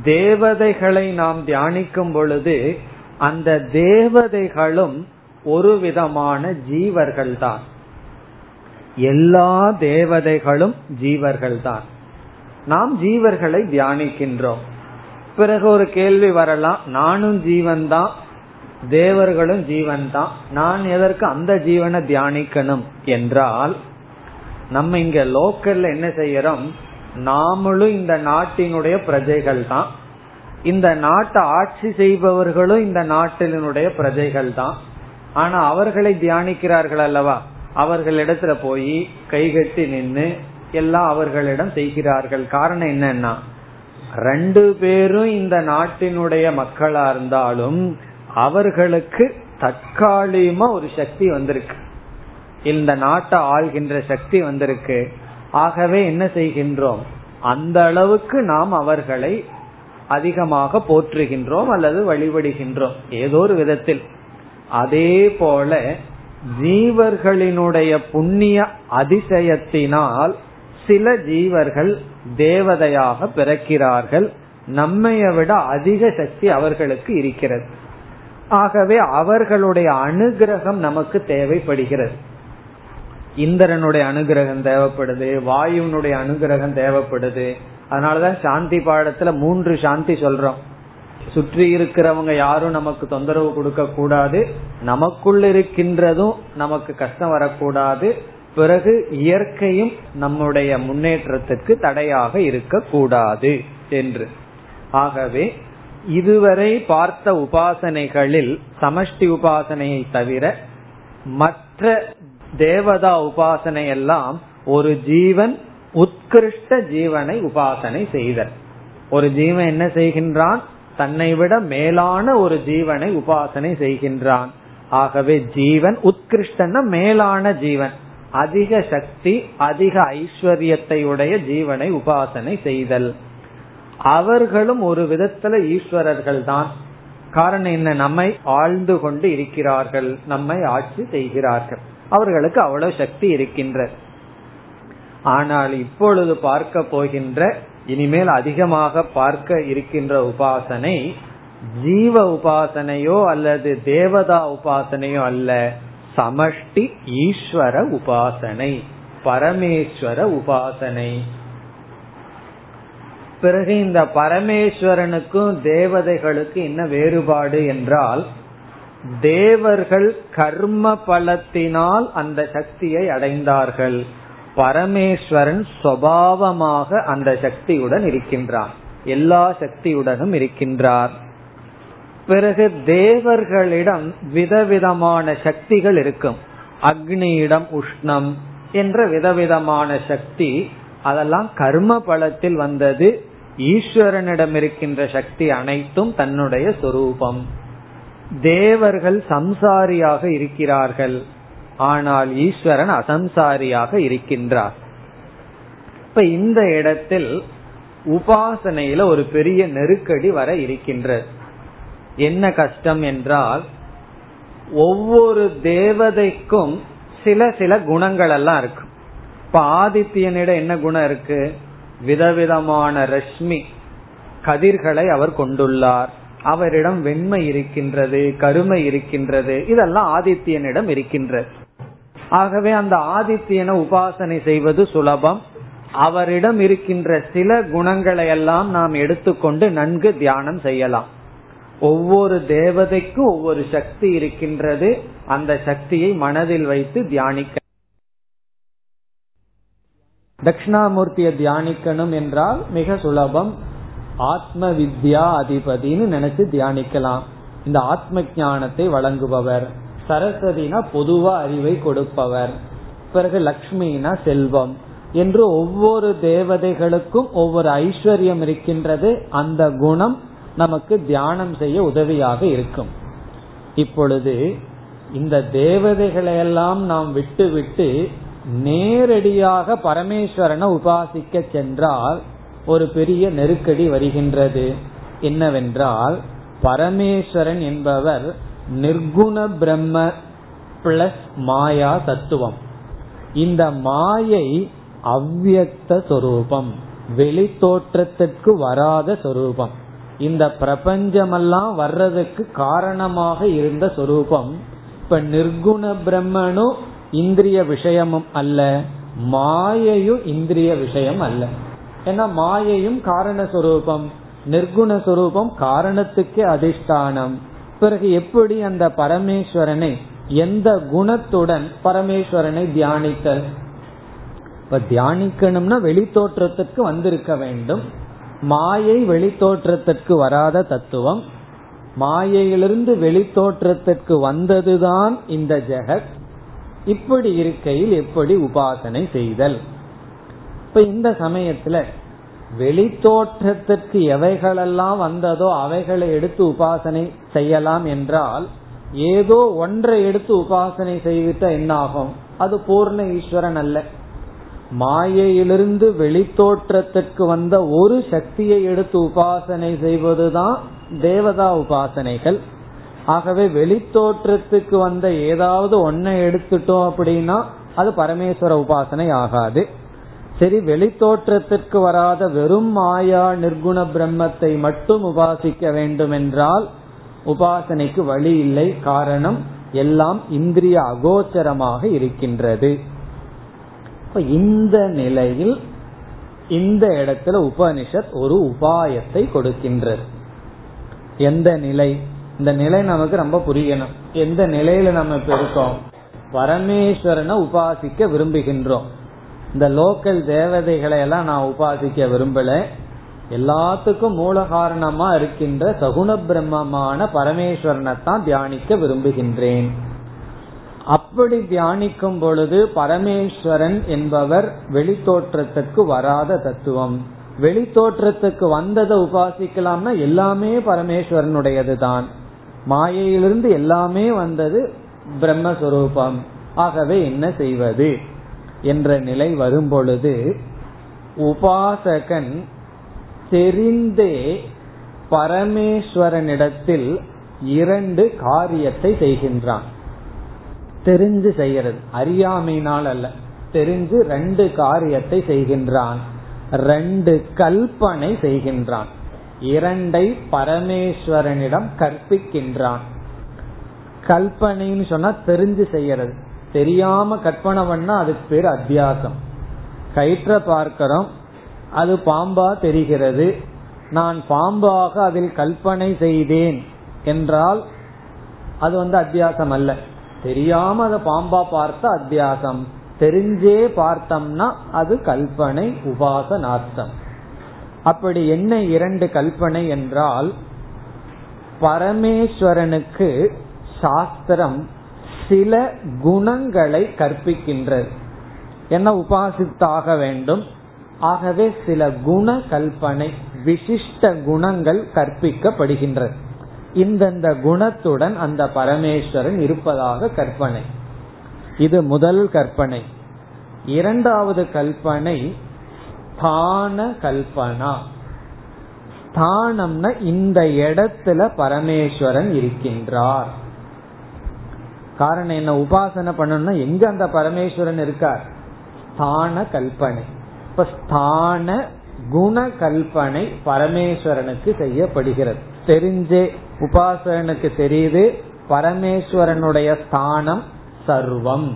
தேவதைகளை நாம் தியானிக்கும் பொழுது அந்த தேவதைகளும் ஒரு விதமான ஜீவர்கள் தான் எல்லா தேவதைகளும் ஜீவர்கள் தான் நாம் ஜீவர்களை தியானிக்கின்றோம். பிறகு ஒரு கேள்வி வரலாம் நானும் ஜீவன் தான் தேவர்களும் ஜீவன் தான் நான் எதற்கு அந்த ஜீவனை தியானிக்கணும் என்றால் நம்ம இங்க லோக்கல்ல என்ன செய்யறோம் நாமளும் இந்த நாட்டினுடைய பிரஜைகள் தான் இந்த நாட்டை ஆட்சி செய்பவர்களும் இந்த நாட்டினுடைய பிரஜைகள் தான் ஆனா அவர்களை தியானிக்கிறார்கள் அல்லவா? அவர்களிடத்துல போய் கைகட்டி நின்று எல்லாம் அவர்களிடம் செய்கிறார்கள். காரணம் என்னன்னா ரெண்டு பேரும் இந்த நாட்டினுடைய மக்களா இருந்தாலும் அவர்களுக்கு தற்காலிகமா ஒரு சக்தி வந்திருக்கு. இந்த நாட்டை ஆள்கின்ற சக்தி வந்திருக்கு. ஆகவே என்ன செய்கின்றோம்? அந்த அளவுக்கு நாம் அவர்களை அதிகமாக போற்றுகின்றோம் அல்லது வழிபடுகின்றோம். ஏதோ ஒரு விதத்தில். அதே போல ஜீவர்களினுடைய புண்ணிய அதிசயத்தினால் சில ஜீவர்கள் தேவதையாக பிறக்கிறார்கள். நம்மைய விட அதிக சக்தி அவர்களுக்கு இருக்கிறது. ஆகவே அவர்களுடைய அனுகிரகம் நமக்கு தேவைப்படுகிறது. இந்திரனுடைய அனுகிரகம் தேவைப்படுது வாயுனுடைய அனுகிரகம் தேவைப்படுது. அதனாலதான் சாந்தி பாடத்துல மூன்று சாந்தி சொல்றோம். சுற்றி இருக்கிறவங்க யாரும் நமக்கு தொந்தரவு கொடுக்க கூடாது நமக்குள் இருக்கின்றதும் நமக்கு கஷ்டம் வரக்கூடாது. பிறகு இயற்கையும் நம்முடைய முன்னேற்றத்துக்கு தடையாக இருக்கக்கூடாது என்று. ஆகவே இதுவரை பார்த்த உபாசனைகளில் சமஷ்டி உபாசனையை தவிர மற்ற தேவதா உபாசனை எல்லாம் ஒரு ஜீவன் உத்கிருஷ்ட ஜீவனை உபாசனை செய்தல். ஒரு ஜீவன் என்ன செய்கின்றான்? தன்னை விட மேலான ஒரு ஜீவனை உபாசனை செய்கின்றான். ஆகவே ஜீவன் உத்கிருஷ்டன மேலான ஜீவன். அதிக சக்தி அதிக ஐஸ்வர்யத்தை உடைய ஜீவனை உபாசனை செய்தல். அவர்களும் ஒரு விதத்துல ஈஸ்வரர்கள் தான் காரணம் என்ன? நம்மை ஆழ்ந்து கொண்டு இருக்கிறார்கள். நம்மை ஆட்சி செய்கிறார்கள். அவர்களுக்கு அவ்வளவு சக்தி இருக்கின்ற. ஆனால் இப்பொழுது பார்க்க போகின்ற இனிமேல் அதிகமாக பார்க்க இருக்கின்ற உபாசனை ஜீவ உபாசனையோ அல்லது தேவதா உபாசனையோ அல்ல. சமஷ்டி ஈஸ்வர உபாசனை பரமேஸ்வர உபாசனை. பிறகு இந்த பரமேஸ்வரனுக்கும் தேவதைகளுக்கு என்ன வேறுபாடு என்றால் தேவர்கள் கர்ம பலத்தினால் அந்த சக்தியை அடைந்தார்கள். பரமேஸ்வரன் சுவாவமாக அந்த சக்தியுடன் இருக்கின்றான் எல்லா சக்தியுடனும் இருக்கின்றார். பிறகு தேவர்களிடம் விதவிதமான சக்திகள் இருக்கும். அக்னியிடம் உஷ்ணம் என்ற விதவிதமான சக்தி அதெல்லாம் கர்ம பலத்தில் வந்தது. ஈஸ்வரனிடம் இருக்கின்ற சக்தி அனைத்தும் தன்னுடைய சொரூபம். தேவர்கள் சம்சாரியாக இருக்கிறார்கள். ஆனால் ஈஸ்வரன் அசம்சாரியாக இருக்கின்றார். இப்ப இந்த இடத்தில் உபாசனையில ஒரு பெரிய நெருக்கடி வர இருக்கின்றது என்ன கஷ்டம் என்றால் ஒவ்வொரு தேவதைக்கும் சில சில குணங்கள் எல்லாம் இருக்கு. இப்ப ஆதித்யனிடம் என்ன குணம் இருக்கு? விதவிதமான ரஷ்மி கதிர்களை அவர் கொண்டுள்ளார். அவரிடம் வெண்மை இருக்கின்றது கருமை இருக்கின்றது இதெல்லாம் ஆதித்யனிடம் இருக்கின்றது ஆகவே அந்த ஆதித்யனை உபாசனை செய்வது சுலபம். அவரிடம் இருக்கின்ற சில குணங்களை எல்லாம் நாம் எடுத்துக்கொண்டு நன்கு தியானம் செய்யலாம். ஒவ்வொரு தேவதைக்கும் ஒவ்வொரு சக்தி இருக்கின்றது. அந்த சக்தியை மனதில் வைத்து தியானிக்க. தட்சிணாமூர்த்தியை தியானிக்கணும் என்றால் மிக சுலபம். ஆத்ம வித்யா அதிபதினு நினைச்சு தியானிக்கலாம். இந்த ஆத்ம ஞானத்தை வழங்குபவர். சரஸ்வதினா பொதுவா அறிவை கொடுப்பவர். பிறகு லக்ஷ்மினா செல்வம். என்று ஒவ்வொரு தேவதைகளுக்கும் ஒவ்வொரு ஐஸ்வர்யம் இருக்கின்றது. அந்த குணம் நமக்கு தியானம் செய்ய உதவியாக இருக்கும். இப்பொழுது இந்த தேவதைகளையெல்லாம் நாம் விட்டு விட்டு நேரடியாக பரமேஸ்வரனை உபாசிக்க சென்றால் ஒரு பெரிய நெருக்கடி வருகின்றது. என்னவென்றால் பரமேஸ்வரன் என்பவர் நிர்குண பிரம்ம பிளஸ் மாயா தத்துவம். இந்த மாயை அவ்வியக்த சொரூபம். வெளி தோற்றத்திற்கு வராத சொரூபம். இந்த பிரபஞ்சமெல்லாம் வர்றதுக்கு காரணமாக இருந்த சொரூபம். இப்ப நிர்குண பிரம்மனும் இந்திரிய விஷயமும் அல்ல மாயையும் இந்திரிய விஷயம் அல்ல. ஏன்னா மாயையும் காரணஸ்வரூபம். நிர்குணஸ்வரூபம் காரணத்துக்கே அதிஷ்டானம். பிறகு எப்படி அந்த பரமேஸ்வரனை எந்த குணத்துடன் பரமேஸ்வரனை தியானித்தல்? இப்ப தியானிக்கணும்னா வெளித்தோற்றத்துக்கு வந்திருக்க வேண்டும். மாயை வெளி தோற்றத்திற்கு வராத தத்துவம். மாயையிலிருந்து வெளி தோற்றத்திற்கு வந்ததுதான் இந்த ஜெகத். இப்படி இருக்கையில் எப்படி உபாசனை செய்தல்? இப்ப இந்த சமயத்துல வெளி தோற்றத்திற்கு எவைகளெல்லாம் வந்ததோ அவைகளை எடுத்து உபாசனை செய்யலாம் என்றால் ஏதோ ஒன்றை எடுத்து உபாசனை செய்துட்டா என்ன ஆகும் அது பூர்ண ஈஸ்வரன் அல்ல. மாயையிலிருந்து வெளித்தோற்றத்திற்கு வந்த ஒரு சக்தியை எடுத்து உபாசனை செய்வதுதான் தேவதா உபாசனைகள். ஆகவே வெளித்தோற்றத்துக்கு வந்த ஏதாவது ஒன்னை எடுத்துட்டோம் அப்படின்னா அது பரமேஸ்வர உபாசனை ஆகாது. சரி வெளித்தோற்றத்திற்கு வராத வெறும் மாயா நிர்குண பிரம்மத்தை மட்டும் உபாசிக்க வேண்டும் என்றால் உபாசனைக்கு வழி இல்லை. காரணம் எல்லாம் இந்திரிய அகோச்சரமாக இருக்கின்றது. இந்த நிலையில் இந்த இடத்துல உபனிஷத் ஒரு உபாயத்தை கொடுக்கின்றது. எந்த நிலை? இந்த நிலை நமக்கு ரொம்ப புரியணும். எந்த நிலையில நம்ம இருக்கோம்? பரமேஸ்வரனை உபாசிக்க விரும்புகின்றோம். இந்த லோக்கல் தேவதைகளை எல்லாம் நான் உபாசிக்க விரும்பல. எல்லாத்துக்கும் மூல காரணமா இருக்கின்ற சகுண பிரம்மமான பரமேஸ்வரனை தான் தியானிக்க விரும்புகின்றேன். அப்படி தியானிக்கும் பொழுது பரமேஸ்வரன் என்பவர் வெளித்தோற்றத்துக்கு வராத தத்துவம். வெளித்தோற்றத்துக்கு வந்ததை உபாசிக்கலாம்னா எல்லாமே பரமேஸ்வரனுடையது தான் மாயையிலிருந்து எல்லாமே வந்தது பிரம்மஸ்வரூபம். ஆகவே என்ன செய்வது? என்ற நிலை வரும் பொழுது உபாசகன் தெரிந்தே பரமேஸ்வரனிடத்தில் இரண்டு காரியத்தை செய்கின்றான். தெரிஞ்சு செய்யறது. அறியாமையினால் அல்ல. தெரிஞ்சு ரெண்டு காரியத்தை செய்கின்றான். ரெண்டு கல்பனை செய்கின்றான். இரண்டை பரமேஸ்வரனிடம் கற்பிக்கின்றான். கல்பனைன்னு சொன்னா தெரிஞ்சு செய்யறது. தெரியாம கற்பனை பண்ணா அதுக்கு பேர் அத்தியாசம். கயிற்ற பார்க்கிறோம் அது பாம்பா தெரிகிறது. நான் பாம்பாக அதில் கல்பனை செய்தேன் என்றால் அது வந்து அத்தியாசம் அல்ல. தெரியாம அதை பாம்பா பார்த்த அத்தியாசம். தெரிஞ்சே பார்த்தோம்னா அது கல்பனை உபாசனார்த்தம். அப்படி என்ன இரண்டு கல்பனை என்றால் பரமேஸ்வரனுக்கு சாஸ்திரம் சில குணங்களை கற்பிக்கின்றது. என்ன உபாசித்தாக வேண்டும்? ஆகவே சில குண கல்பனை விசிஷ்ட குணங்கள் கற்பிக்கப்படுகின்றது. இந்தந்த குணத்துடன் அந்த பரமேஸ்வரன் இருப்பதாக கற்பனை. இது முதல் கற்பனை. இரண்டாவது கல்பனை ஸ்தான கல்பனா. ஸ்தானம்னா இந்த இடத்துல பரமேஸ்வரன் இருக்கின்றார். காரணம் என்ன? உபாசனை பண்ணணும்னா எங்க அந்த பரமேஸ்வரன் இருக்கார்? ஸ்தான கல்பனை. இப்ப ஸ்தான குண கல்பனை பரமேஸ்வரனுக்கு செய்யப்படுகிறது. தெரிஞ்சே உபாசகனுக்கு தெரியுது பரமேஸ்வரனுடைய ஸ்தானம் சர்வம்.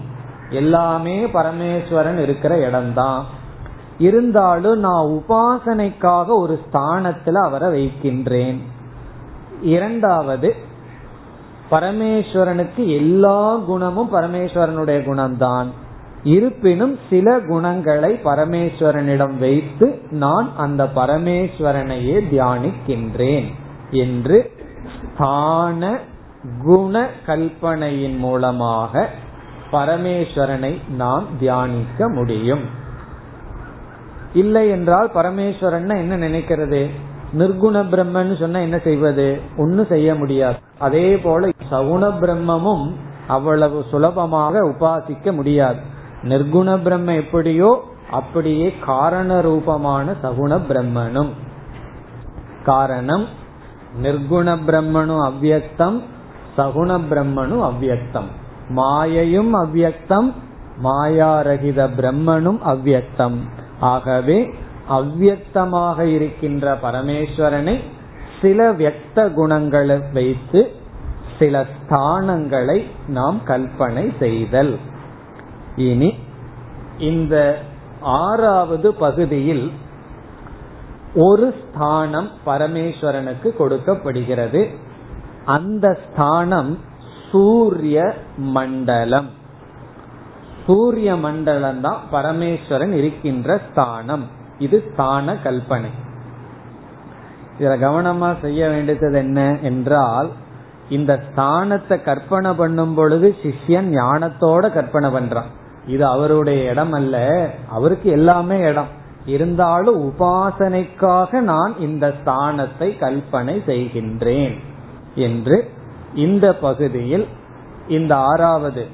எல்லாமே பரமேஸ்வரன் இருக்கிற இடம்தான். இருந்தாலும் நான் உபாசனைக்காக ஒரு ஸ்தானத்துல அவரை வைக்கின்றேன். இரண்டாவது பரமேஸ்வரனுக்கு எல்லா குணமும் பரமேஸ்வரனுடைய குணம்தான். இருப்பினும் சில குணங்களை பரமேஸ்வரனிடம் வைத்து நான் அந்த பரமேஸ்வரனையே தியானிக்கின்றேன் என்று ஸ்தான குண கல்பனையின் மூலமாக பரமேஸ்வரனை நாம் தியானிக்க முடியும். இல்லை என்றால் பரமேஸ்வரன் என்ன நினைக்கிறது? நிர்குண பிரம்மன்னு சொன்னா என்ன செய்வது? ஒன்னும் செய்ய முடியாது. அதே போல சகுண பிரம்மமும் அவ்வளவு சுலபமாக உபாசிக்க முடியாது. நிர்குண பிரம்ம எப்படியோ அப்படியே காரண ரூபமான சகுண பிரம்மனும். காரணம் நிர்குண பிரம்மனும் அவ்வியக்தம் சகுண பிரம்மனும் அவ்வியக்தம் மாயையும் அவ்வியக்தம் மாயாரகித பிரம்மனும் அவ்வியக்தம் ஆகவே அவ்வியக்தமாக இருக்கின்ற பரமேஸ்வரனை சில வியக்த குணங்களை வைத்து சில ஸ்தானங்களை நாம் கல்பனை செய்தல். இனி இந்த ஆறாவது பகுதியில் ஒரு ஸ்தானம் பரமேஸ்வரனுக்கு கொடுக்கப்படுகிறது. அந்த ஸ்தானம் சூரிய மண்டலம். சூரிய மண்டலம் தான் பரமேஸ்வரன் இருக்கின்ற ஸ்தானம். இது தான கல்பனை. இதுல கவனமா செய்ய வேண்டியது என்ன என்றால் இந்த ஸ்தானத்தை கற்பனை பண்ணும் பொழுது சிஷ்யன் ஞானத்தோட கற்பனை பண்றான். இது அவருடைய இடம் அல்ல அவருக்கு எல்லாமே இடம். இருந்தாலும் உபாசனைக்காக நான் இந்த ஸ்தானத்தை கல்பனை செய்கின்றேன் என்று இந்த பகுதியில் இந்த ஆறாவது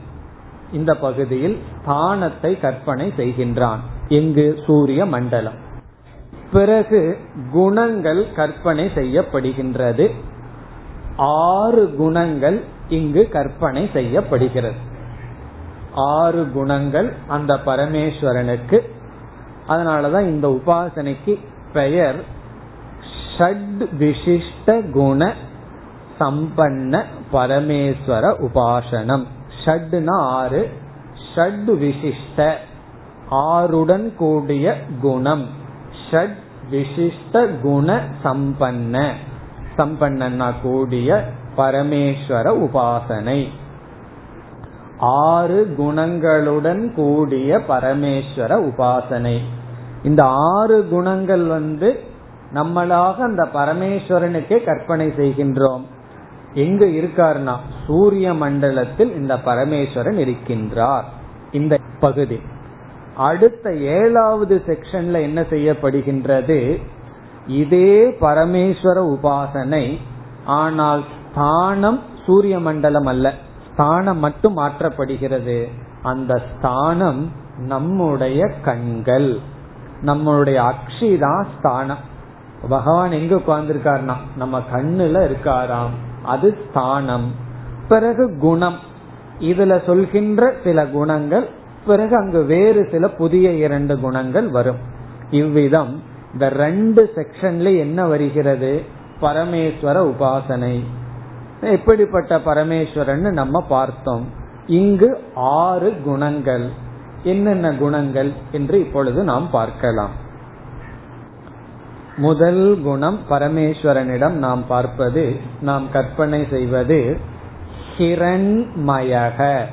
இந்த பகுதியில் ஸ்தானத்தை கற்பனை செய்கின்றான். எங்கு சூரிய மண்டலம். பிறகு குணங்கள் கற்பனை செய்யப்படுகின்றது. ஆறு குணங்கள் இங்கு கற்பனை செய்யப்படுகிறது. ஆறு குணங்கள் அந்த பரமேஸ்வரனுக்கு. அதனாலதான் இந்த உபாசனைக்கு பெயர் ஷட் விசிஷ்ட குண சம்பன்ன பரமேஸ்வர உபாசனம். ஷட்னா ஆறு ஷட் விசிஷ்ட. ஆறுடன் கூடிய குணம். ஷட் விசிஷ்ட குண சம்பன்ன. சம்பன்னா கூடிய பரமேஸ்வர உபாசனை. ஆறு குணங்களுடன் கூடிய பரமேஸ்வர உபாசனை. இந்த ஆறு குணங்கள் வந்து நம்மளாக அந்த பரமேஸ்வரனுக்கே கற்பனை செய்கின்றோம். எங்க இருக்காருன்னா சூரிய மண்டலத்தில் இந்த பரமேஸ்வரன் இருக்கின்றார். இந்த பகுதி. அடுத்த ஏழாவது செக்ஷன்ல என்ன செய்யப்படுகின்றது? இதே பரமேஸ்வர உபாசனை ஆனால் ஸ்தானம் சூரிய மண்டலம் அல்ல. ஸ்தானம் மட்டும் மாற்றப்படுகிறது. அந்த ஸ்தானம் நம்முடைய கண்கள். நம்மளுடைய அக்ஷி தான் ஸ்தானம். பகவான் எங்க உட்கார்ந்துருக்காருனா நம்ம கண்ணுல இருக்காராம். அது ஸ்தானம். பிறகு குணம். இதுல சொல்கின்ற சில குணங்கள் பிறகு அங்கு வேறு சில புதிய இரண்டு குணங்கள் வரும். இவ்விதம் இந்த ரெண்டு செக்ஷன்ல என்ன வருகிறது? பரமேஸ்வர உபாசனை. எப்படிப்பட்ட பரமேஸ்வரன் நம்ம பார்த்தோம். இங்கு ஆறு குணங்கள். என்னென்ன குணங்கள் என்று இப்பொழுது நாம் பார்க்கலாம். முதல் குணம் பரமேஸ்வரனிடம் நாம் பார்ப்பது நாம் கற்பனை செய்வது ஹிரண்மயக.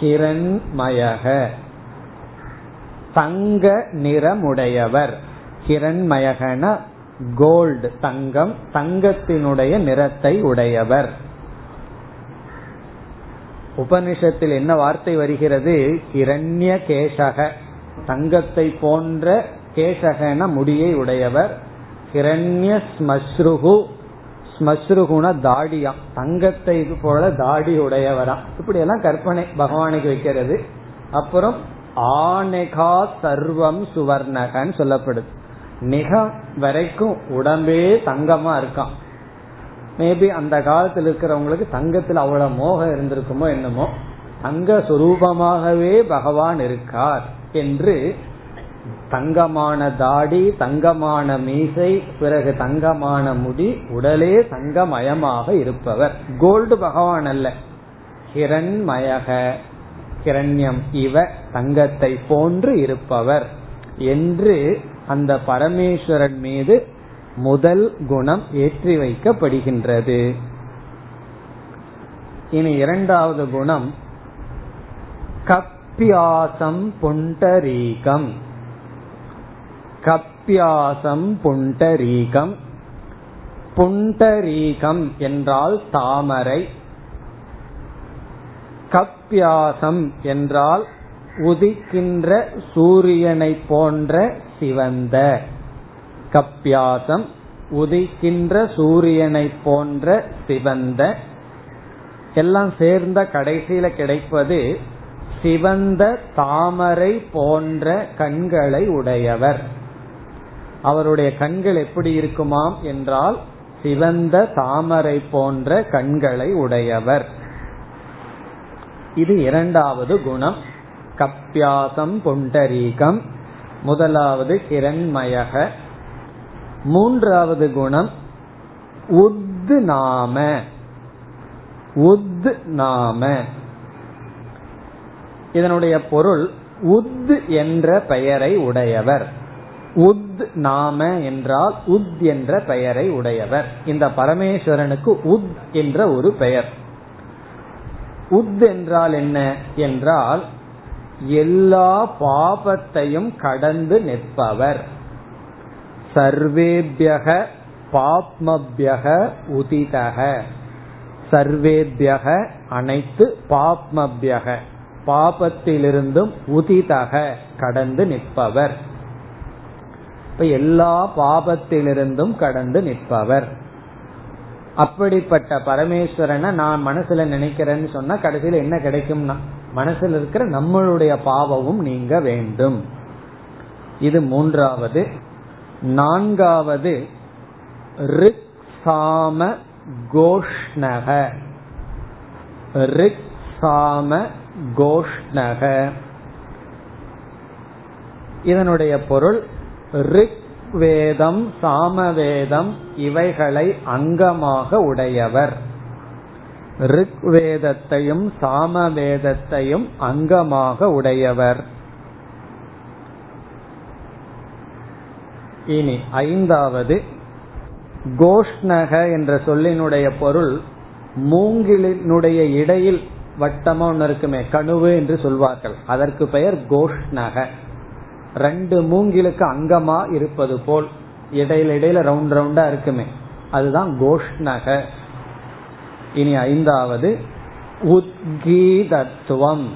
ஹிரண்மயக தங்க நிறமுடையவர். ஹிரண்மயகன கோல்டு தங்கம் தங்கத்தினுடைய நிறத்தை உடையவர். உபனிஷத்தில் என்ன வார்த்தை வருகிறது? கிரண்ய கேசக. தங்கத்தை போன்ற கேசகன முடியை உடையவர். கிரண்ய ஸ்மஸ்ருகு ஸ்மஸ்ருகுண தாடியாம் தங்கத்தை இது போல தாடி உடையவரா. இப்படி எல்லாம் கற்பனை பகவானுக்கு வைக்கிறது. அப்புறம் ஆனெகா சர்வம் சுவர்ணகன்னு சொல்லப்படுது. நிகம் வரைக்கும் உடம்பே தங்கமா இருக்கான். மேபி அந்த காலத்தில் இருக்கிறவங்களுக்கு தங்கத்தில் அவ்வளவு மோகம் இருந்திருக்குமோ என்னமோ. தங்க சுரூபமாகவே பகவான் இருக்கார் என்று தங்கமான தாடி தங்கமான மீசை பிறகு தங்கமான முடி உடலே தங்கமயமாக இருப்பவர். கோல்டு பகவான் அல்ல. கிரண்மயக கிரண்யம் இவ தங்கத்தை போன்று இருப்பவர். என்று அந்த பரமேஸ்வரன் மீது முதல் குணம் ஏற்றி வைக்கப்படுகின்றது. இனி இரண்டாவது குணம் கப்பியாசம் புண்டரீகம். கப்பியாசம் புண்டரீகம். புண்டரீகம் என்றால் தாமரை. கப்பியாசம் என்றால் உதிக்கின்ற சூரியனை போன்ற சிவந்த. கப்பியாசம் உதிக்கின்ற சூரியனை போன்ற சிவந்த. எல்லாம் சேர்ந்த கடைசியில கிடைப்பது சிவந்த தாமரை போன்ற கண்களை உடையவர். அவருடைய கண்கள் எப்படி இருக்குமாம் என்றால் சிவந்த தாமரை போன்ற கண்களை உடையவர். இது இரண்டாவது குணம். கப்பியாசம் பொண்டரீகம். முதலாவது கிரண்மயக. மூன்றாவது குணம். உத் நாம. உத் நாம. இதனுடைய பொருள் உத் என்ற பெயரை உடையவர். உத் நாம என்றால் உத் என்ற பெயரை உடையவர். இந்த பரமேஸ்வரனுக்கு உத் என்ற ஒரு பெயர். உத் என்றால் என்ன? என்றால் எல்லா பாபத்தையும் கடந்து நிற்பவர். சர்வேபியக பாப்மபியக உதிதக. சர்வேபியக அனைத்து பாப்மபியக. பாபத்திலிருந்தும் உதிதக கடந்து நிற்பவர். இப்ப எல்லா பாபத்திலிருந்தும் கடந்து நிற்பவர். அப்படிப்பட்ட பரமேஸ்வரனை நான் மனசுல நினைக்கிறேன்னு சொன்னா கடைசியில என்ன கிடைக்கும்னா மனசுல இருக்கிற நம்மளுடைய பாவமும் நீங்க வேண்டும். இது மூன்றாவது. நான்காவது ரிக் சாம கோஷ்ணக. ரிக் சாம கோஷ்ணக. இதனுடைய பொருள் ரிக் வேதம் சாமவேதம் இவைகளை அங்கமாக உடையவர். ரிக் வேதத்தையும் சாமவேதத்தையும் அங்கமாக உடையவர். இனி ஐந்தாவது கோஷ்ணக என்ற சொல்லினுடைய பொருள் மூங்கிலினுடைய இடையில் வட்டமா ஒன்று இருக்குமே கணுவு என்று சொல்வார்கள். அதற்கு பெயர் கோஷ்ணக. ரெண்டு மூங்கிலுக்கு அங்கமா இருப்பது போல் இடையில இடையில ரவுண்ட் ரவுண்டா இருக்குமே. அதுதான் கோஷ்ணக. இனி ஐந்தாவது உத்கீதத்துவம்.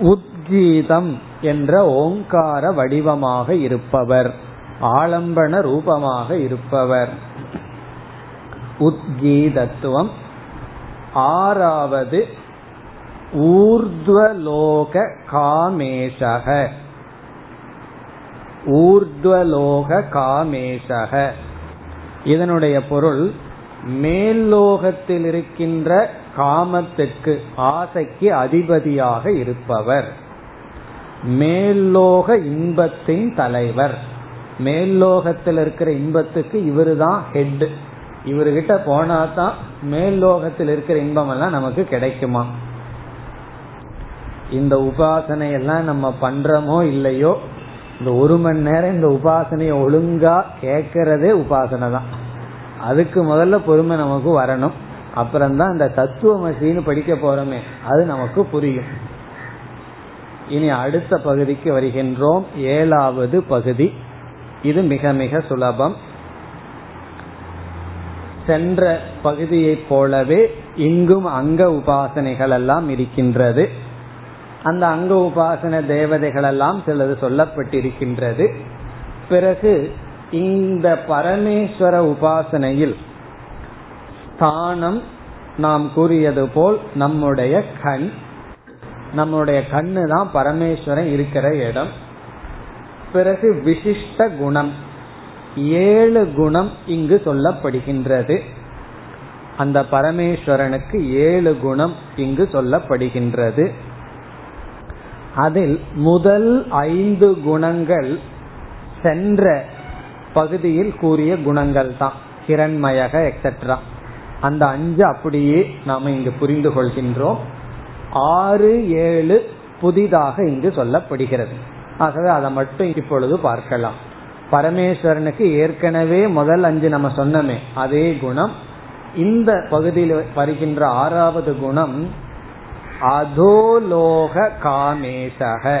உத்கீதம் என்ற ஓங்கார வடிவமாக இருப்பவர். ஆலம்பன ரூபமாக இருப்பவர். உத்கீதத்துவம். ஆறாவது ஊர்துவலோக காமேஷக. ஊர்துவலோக காமேசக இதனுடைய பொருள் மேல்லோகத்தில் இருக்கின்ற காமத்துக்கு ஆசைக்கு அதிபதியாக இருப்பவர். மேல்லோக இன்பத்தின் தலைவர். மேல்லோகத்தில் இருக்கிற இன்பத்துக்கு இவரு தான் ஹெட் இவர்கிட்ட போனா தான் மேல்லோகத்தில் இருக்கிற இன்பம் எல்லாம் நமக்கு கிடைக்குமா? இந்த உபாசனை எல்லாம் நம்ம பண்றோமோ இல்லையோ இந்த ஒரு மணி நேரம் இந்த உபாசனையை ஒழுங்கா கேட்கறதே உபாசனை தான். அதுக்கு முதல்ல பொறுமை நமக்கு வரணும். அப்புறம்தான் இந்த தத்துவமசின்னு படிக்க போறோமே அது நமக்கு புரியும். இனி அடுத்த பகுதிக்கு வருகின்றோம். ஏழாவது பகுதி. இது மிக மிக சுலபம். சென்ற பகுதியைப் போலவே இங்கும் அங்க உபாசனைகள் எல்லாம் இருக்கின்றது. அந்த அங்க உபாசன தேவதைகள் எல்லாம் சிலது சொல்லப்பட்டிருக்கின்றது. பிறகு இந்த பரமேஸ்வர உபாசனையில் ஸ்தானம் நாம் கூறியது போல் நம்முடைய கண் நம்முடைய கண்ணு தான் பரமேஸ்வரன் இருக்கிற இடம். பிறகு விசிஷ்ட குணம் ஏழு குணம் இங்கு சொல்லப்படுகின்றது. அந்த பரமேஸ்வரனுக்கு ஏழு குணம் இங்கு சொல்லப்படுகின்றது. அதில் முதல் ஐந்து குணங்கள் சென்ற பகுதியில் கூறிய குணங்கள் தான். கிரண்மயக எக்ஸெட்ரா அந்த அஞ்சு அப்படியே நாம இங்கு புரிந்து கொள்கின்றோம். ஆறு ஏழு புதிதாக இங்கு சொல்லப்படுகிறது. ஆகவே அதை மட்டும் இப்பொழுது பார்க்கலாம். பரமேஸ்வரனுக்கு ஏற்கனவே முதல் அஞ்சு நம்ம சொன்னமே அதே குணம். இந்த பகுதியில் வருகின்ற ஆறாவது குணம் அதோலோக காமேசக.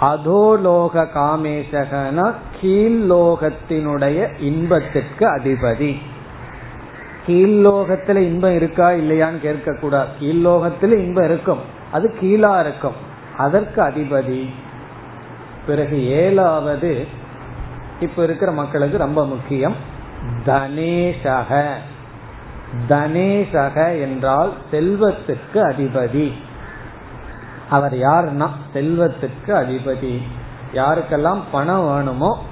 அதோலோக காமேசகனா கீழ்லோகத்தினுடைய இன்பத்திற்கு அதிபதி. கீழ்லோகத்துல இன்பம் இருக்கா இல்லையான்னு கேட்க கூடாது கீழ்லோகத்துல இன்பம் இருக்கும். அது கீழா இருக்கும். அதற்கு அதிபதி. பிறகு ஏழாவது இப்ப இருக்கிற மக்களுக்கு ரொம்ப முக்கியம் தனேசக. தனேசக என்றால் செல்வத்துக்கு அதிபதி. அவர் யாருன்னா? செல்வத்துக்கு அதிபதி. யாருக்கெல்லாம் பணம் வேணுமோ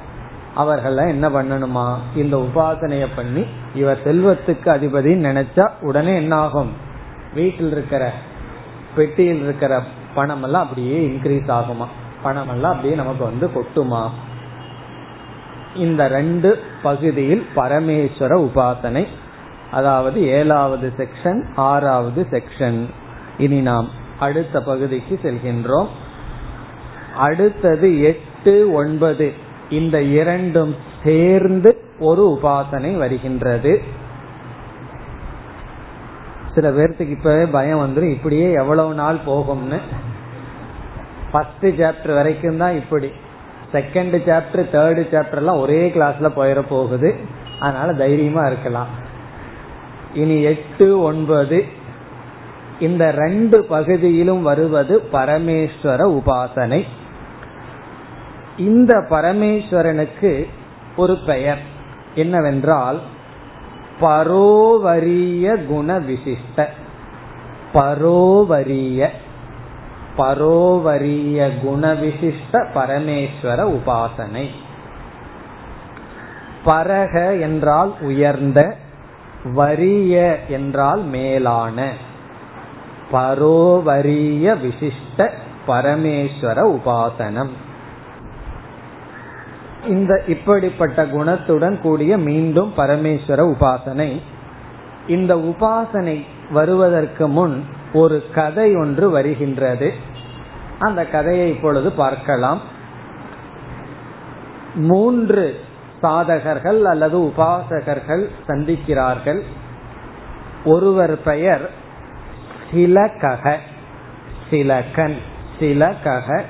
அவர்கள்லாம் என்ன பண்ணணுமா? இந்த உபாசனைய பண்ணி இவர் செல்வத்துக்கு அதிபதினு நினைச்சா உடனே என்ன ஆகும் வீட்டில் இருக்கிற பெட்டியில் இருக்கிற பணம் எல்லாம் அப்படியே இன்க்ரீஸ் ஆகுமா? பணம் எல்லாம் அப்படியே நமக்கு வந்து கொட்டுமா? இந்த ரெண்டு பகுதியில் பரமேஸ்வர உபாசனை அதாவது ஏழாவது செக்ஷன் ஆறாவது செக்ஷன் இனி நாம் அடுத்த பகுதிக்கு செல்கின்றோம். அடுத்தது எட்டு ஒன்பது இந்த இரண்டும் சேர்ந்து ஒரு உபாசனை வருகின்றது. சில பேர்த்துக்கு இப்பவே பயம் வந்துடும் இப்படியே எவ்வளவு நாள் போகும்னு. ஃபர்ஸ்ட் சாப்டர் வரைக்கும் தான் இப்படி. செகண்ட் சாப்டர் தேர்டு சாப்டர் எல்லாம் ஒரே கிளாஸ்ல போயிட போகுது. அதனால தைரியமா இருக்கலாம். இனி எட்டு ஒன்பது. இந்த ரெண்டு பகுதியிலும் வருவது பரமேஸ்வர உபாசனை. இந்த பரமேஸ்வரனுக்கு ஒரு பெயர். என்னவென்றால் பரோவரிய குண விசிஷ்ட. பரோவரிய. பரோவரிய குண விசிஷ்ட பரமேஸ்வர உபாசனை. பரக என்றால் உயர்ந்த வரிய என்றால் மேலான. பரோவரிய விசிஷ்ட பரமேஸ்வர உபாசனம். இந்த இப்படிப்பட்ட குணத்துடன் கூடிய மீண்டும் பரமேஸ்வர உபாசனை. இந்த உபாசனை வருவதற்கு முன் ஒரு கதை ஒன்று வருகின்றது. அந்த கதையை இப்பொழுது பார்க்கலாம். மூன்று சாதகர்கள் அல்லது உபாசகர்கள் சந்திக்கிறார்கள். ஒருவர் பெயர் சிலகக சிலகன் சிலகக.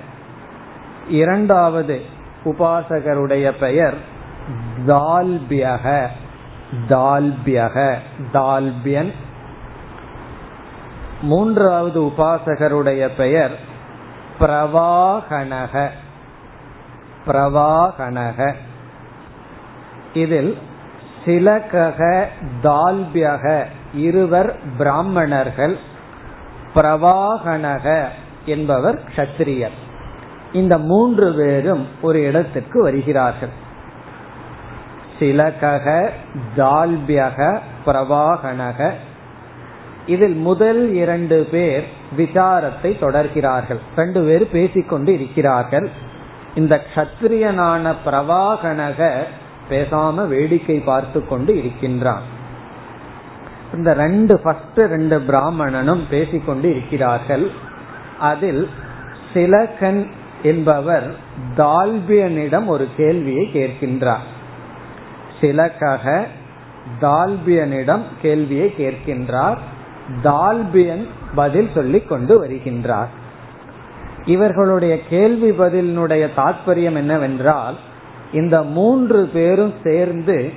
இரண்டாவது உபாசகருடைய பெயர் தால்பியக தால்பியக தால்பியன். மூன்றாவது உபாசகருடைய பெயர் பிரவாகணக பிரவாகணக இதில் சிலகக தால்பியக இருவர் பிராமணர்கள் பிரவாகனக என்பவர் கத்திரியர் இந்த மூன்று பேரும் ஒரு இடத்துக்கு வருகிறார்கள். சிலகக தால்பியக பிரவாகனக இதில் முதல் இரண்டு பேர் விசாரத்தை தொடர்கிறார்கள். ரெண்டு பேர் பேசிக்கொண்டு இருக்கிறார்கள். இந்த கத்திரியனான பிரவாகனக பேசாம வேடிக்கை பார்த்து கொண்டு இருக்கின்றான். இந்த ரெண்டு ஃபர்ஸ்ட் ரெண்டு பிராமணனும் பேசிக்கொண்டு இருக்கிறார்கள். அதில் சிலகன் என்பவர் தால்பியனிடம் ஒரு கேள்வியை கேட்கின்றார். சிலகக தால்பியனிடம் கேள்வியை கேட்கின்றார். தால்பியன் பதில் சொல்லிக் கொண்டு வருகின்றார். இவர்களுடைய கேள்வி பதிலினுடைய தாற்பயம் என்னவென்றால் இந்த மூன்று பேரும் சேர்ந்து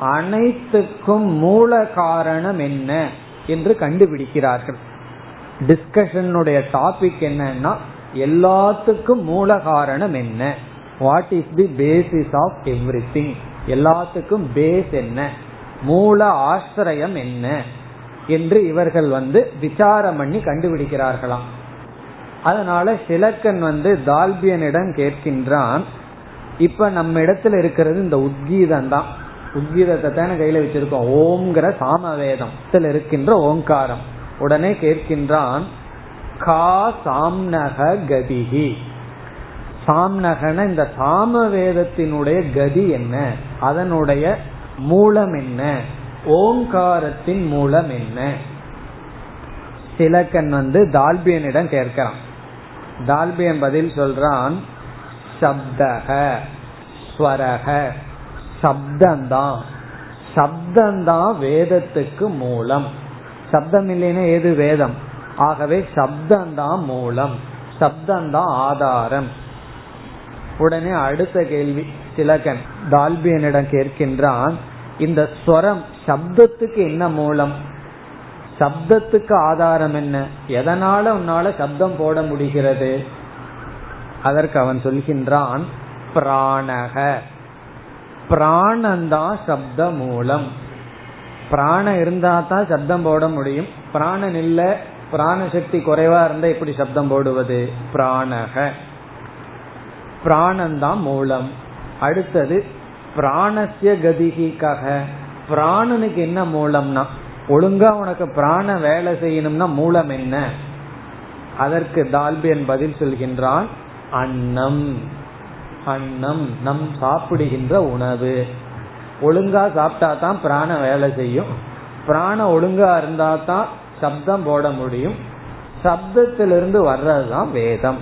அனைத்துக்கும் மூல காரணம் என்ன என்று கண்டுபிடிக்கிறார்கள். டிஸ்கஷனுடைய டாபிக் என்னன்னா எல்லாத்துக்கும் மூல காரணம் என்ன? What is the basis of everything எல்லாத்துக்கும் பேஸ் என்ன? மூல ஆசிரியம் என்ன? என்று இவர்கள் வந்து விசாரம் பண்ணி கண்டுபிடிக்கிறார்களாம். அதனால சிலக்கன் வந்து தால்பியனிடம் கேட்கின்றான் இப்ப நம்ம இடத்துல இருக்கிறது இந்த உத்கீதம் தான். உத்கீதத்தை தானே கையில வச்சிருக்கோம். ஓம்ங்கிற சாமவேதம். இருக்கின்ற ஓங்காரம். உடனே கேட்கின்றான் கா சாம்னக கதிகி சாம்னகன இந்த சாமவேதத்தினுடைய கதி என்ன? அதனுடைய மூலம் என்ன? ஓங்காரத்தின் மூலம் என்ன? சிலக்கன் வந்து தால்பியனிடம் கேட்கிறான். தால்பியன் பதில் சொல்றான் சப்தக ஸ்வரக சப்தந்தான். சப்தந்தான் வேதத்துக்கு மூலம். சப்தம் இல்லைன்னா ஏது வேதம்? ஆகவே சப்தந்தான் மூலம். சப்தந்தான் ஆதாரம். உடனே அடுத்த கேள்வி திலகன் தால்பியனிடம் கேட்கின்றான் இந்த ஸ்வரம் சப்தத்துக்கு என்ன மூலம்? சப்தத்துக்கு ஆதாரம் என்ன? எதனால உன்னால சப்தம் போட முடிகிறது? அதற்கு அவன் சொல்கின்றான் பிராணக. பிராணந்தான் சப்த மூலம் பிராணம் இருந்தா தான் சப்தம் போட முடியும். பிராணன் இல்ல பிராண சக்தி குறைவா இருந்தா எப்படி சப்தம் போடுவது? பிராணக. பிராணந்தான் மூலம். அடுத்தது பிராணசிய கதிகிக்காக பிராணனுக்கு என்ன மூலம்னா ஒழுங்கா உனக்கு பிராண வேலை செய்யணும்னா மூலம் என்ன? அதற்கு தால்பியன் பதில் சொல்கின்றான் அன்னம். அன்னம் நம் சாப்பிடுகின்ற உணவு. ஒழுங்கா சாப்பிட்டா தான் பிராண வேலை செய்யும். பிராணம் ஒழுங்கா இருந்தா தான் சப்தம் போட முடியும். சப்தத்திலிருந்து வர்றதுதான் வேதம்.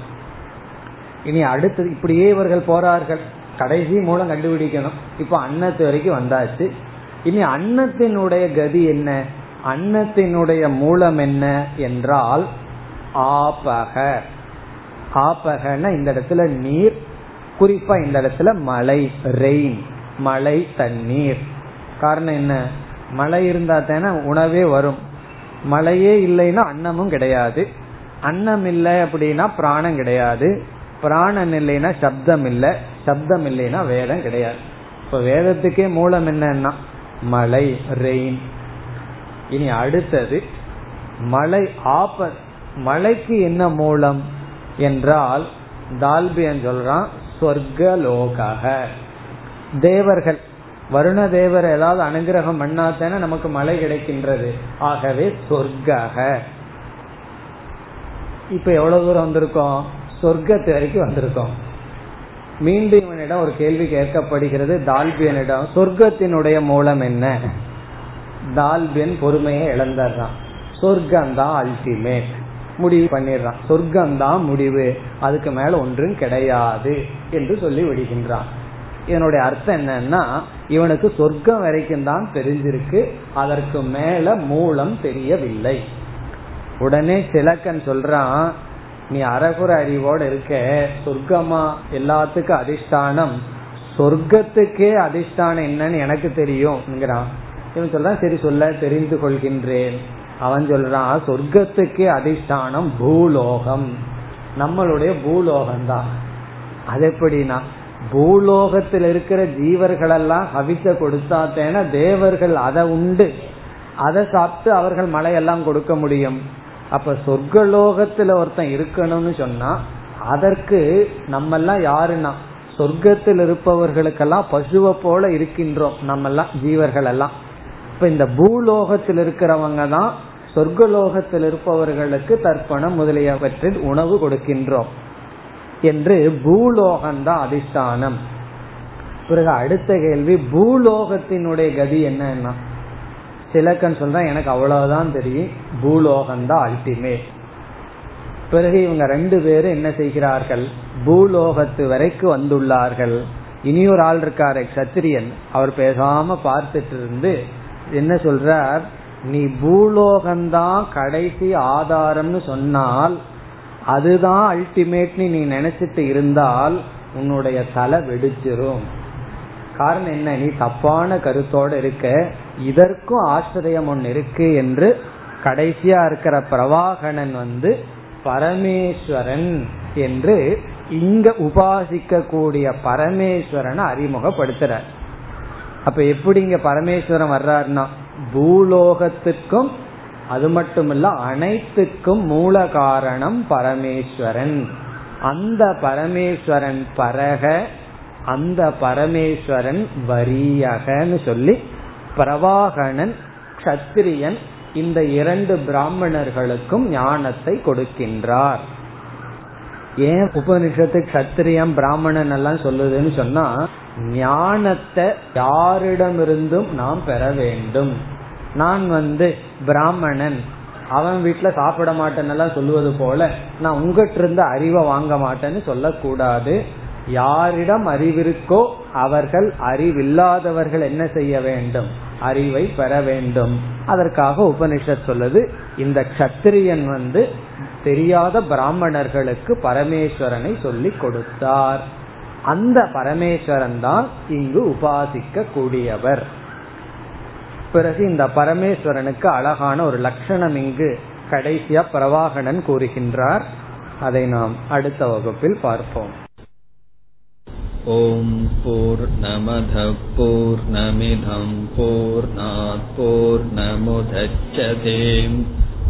இனி அடுத்தது இப்படியே இவர்கள் போறார்கள். கடைசி மூலம் கண்டுபிடிக்கணும். இப்ப அன்னத்து வரைக்கும் வந்தாச்சு. இனி அன்னத்தினுடைய கதி என்ன? அன்னத்தினுடைய மூலம் என்ன? என்றால் ஆபக. ஆபகன இந்த இடத்துல நீர் குறிப்பா இந்த இடத்துல மழை ரெயின் மழை தண்ணீர். காரணம் என்ன? மழை இருந்தா தானே உணவே வரும். மழையே இல்லைன்னா அன்னமும் கிடையாது. அன்னம் இல்லை அப்படின்னா பிராணம் கிடையாது. பிராணம் இல்லைன்னா சப்தம் இல்லை. சப்தம் இல்லைன்னா வேதம் கிடையாது. இப்ப வேதத்துக்கே மூலம் என்னன்னா மழை ரெயின் இனி அடுத்தது மழை ஆப மழைக்கு என்ன மூலம்? என்றால் தால்பியன் சொல்றான் சொர்க்கலோக தேவர்கள் வருண தேவர் ஏதாவது அனுகிரகம் பண்ணாதானே நமக்கு மழை கிடைக்கின்றது. ஆகவே சொர்க்க இப்ப எவ்வளவு தூரம் வந்திருக்கோம்? சொர்க்கத்து வரைக்கும் வந்திருக்கோம். மீண்டும் இவனிடம் ஒரு கேள்வி கேட்கப்படுகிறது தால்பியனிடம் சொர்க்கத்தினுடைய மூலம் என்ன? தால்பியன் பொறுமையை இழந்துடுறான் சொர்க்கம் தான் அல்டிமேட் முடிவு பண்ணிடுறான். சொர்க்கம் தான் முடிவு. அதுக்கு மேல ஒன்றும் கிடையாது என்று சொல்லி விடுகின்றான். இதனுடைய அர்த்தம் என்னன்னா இவனுக்கு சொர்க்கம் வரைக்கும் தான் தெரிஞ்சிருக்கு. அதற்கு மேல மூலம் தெரியவில்லை. உடனே சிலக்கன் சொல்றான் நீ அறகுற அறிவோடு இருக்க. சொர்க்கமா? எல்லாத்துக்கும் அதிஷ்டானம். சொர்க்கத்துக்கே அதிஷ்டானம் என்னன்னு எனக்கு தெரியும். இவன் சொல்றான் சரி சொல்ல தெரிந்து கொள்கின்றேன். அவன் சொல்றான் சொர்க்கத்துக்கே அதிஷ்டானம் பூலோகம். நம்மளுடைய பூலோகம் தான் அது எப்படின்னா பூலோகத்தில் இருக்கிற ஜீவர்கள் எல்லாம் ஹவிச கொடுத்தா தேன தேவர்கள் அதை உண்டு. அதை சாப்பிட்டு அவர்கள் மழையெல்லாம் கொடுக்க முடியும். அப்ப சொர்க்கலோகத்துல ஒருத்தன் இருக்கணும்னு சொன்னா அதற்கு நம்ம எல்லாம் யாருன்னா சொர்க்கத்தில் இருப்பவர்களுக்கெல்லாம் பசுவை போல இருக்கின்றோம் நம்ம எல்லாம் ஜீவர்கள் எல்லாம் இப்ப இந்த பூலோகத்தில் இருக்கிறவங்க தான் சொர்க்கலோகத்தில் இருப்பவர்களுக்கு தர்ப்பணம் முதலியவற்றில் உணவு கொடுக்கின்றோம் என்று பூலோகம்தான் அதிஷ்டானம். பிறகு அடுத்த கேள்வி பூலோகத்தினுடைய கதி என்னன்னா? சிலக்கன் சொல்ற எனக்கு அவ்வளவுதான் தெரியும் பூலோகம்தான் அல்டிமேட் பிறகு இவங்க ரெண்டு பேரும் என்ன செய்கிறார்கள்? பூலோகத்து வரைக்கும் வந்துள்ளார்கள். இனி ஒரு ஆள் இருக்காரு சத்திரியன். அவர் பேசாம பார்த்துட்டு இருந்து என்ன சொல்றார்? நீ பூலோகம்தான் கடைசி ஆதாரம்னு சொன்னால் அதுதான் அல்டிமேட்னு நீ நினைச்சிட்டு இருந்தால் உன்னுடைய தலை வெடிச்சிரும். காரணம் என்ன? நீ தப்பான கருத்தோட இருக்க. இதற்கும் ஆசிரியம் ஒன்று இருக்கு என்று கடைசியா இருக்கிற பிரவாகணன் வந்து பரமேஸ்வரன் என்று இங்க உபாசிக்க கூடிய பரமேஸ்வரனை அறிமுகப்படுத்துற அப்ப எப்படி இங்க பரமேஸ்வரன் வர்றாருன்னா பூலோகத்துக்கும் அது மட்டுமல்ல அனைத்துக்கும் மூல காரணம் பரமேஸ்வரன். அந்த பரமேஸ்வரன் பரக அந்த பரமேஸ்வரன் வரியகன்னு சொல்லி பிரவாகணன் கத்திரியன் இந்த இரண்டு பிராமணர்களுக்கும் ஞானத்தை கொடுக்கின்றார். ஏன் உபனிஷத்து கத்திரியம் பிராமணன் எல்லாம் சொல்லுதுன்னு சொன்னா ஞானத்தை யாரிடமிருந்தும் நாம் பெற வேண்டும். நான் வந்து பிராமணன். அவன் வீட்டுல சாப்பிட மாட்டேன்னு சொல்லுவது போல நான் உங்ககிட்ட இருந்து அறிவை வாங்க மாட்டேன்னு சொல்லக்கூடாது. யாரிடம் அறிவிருக்கோ அவர்கள் அறிவில்லாதவர்கள் என்ன செய்ய வேண்டும்? அறிவை பெற வேண்டும். அதற்காக உபனிஷத் சொல்லுது இந்த கத்திரியன் வந்து தெரியாத பிராமணர்களுக்கு பரமேஸ்வரனை சொல்லி கொடுத்தார். அந்த பரமேஸ்வரன் தான் இங்கு உபாசிக்க கூடியவர் பிறகு இந்த பரமேஸ்வரனுக்கு அழகான ஒரு லட்சணம் இங்கு கடைசியா பிரவாகணன் கூறுகின்றார் அதை நாம் அடுத்த வகுப்பில் பார்ப்போம் ॐ पूर्णमधः पूर्णमिधं पूर्णात् पूर्णमुदच्छते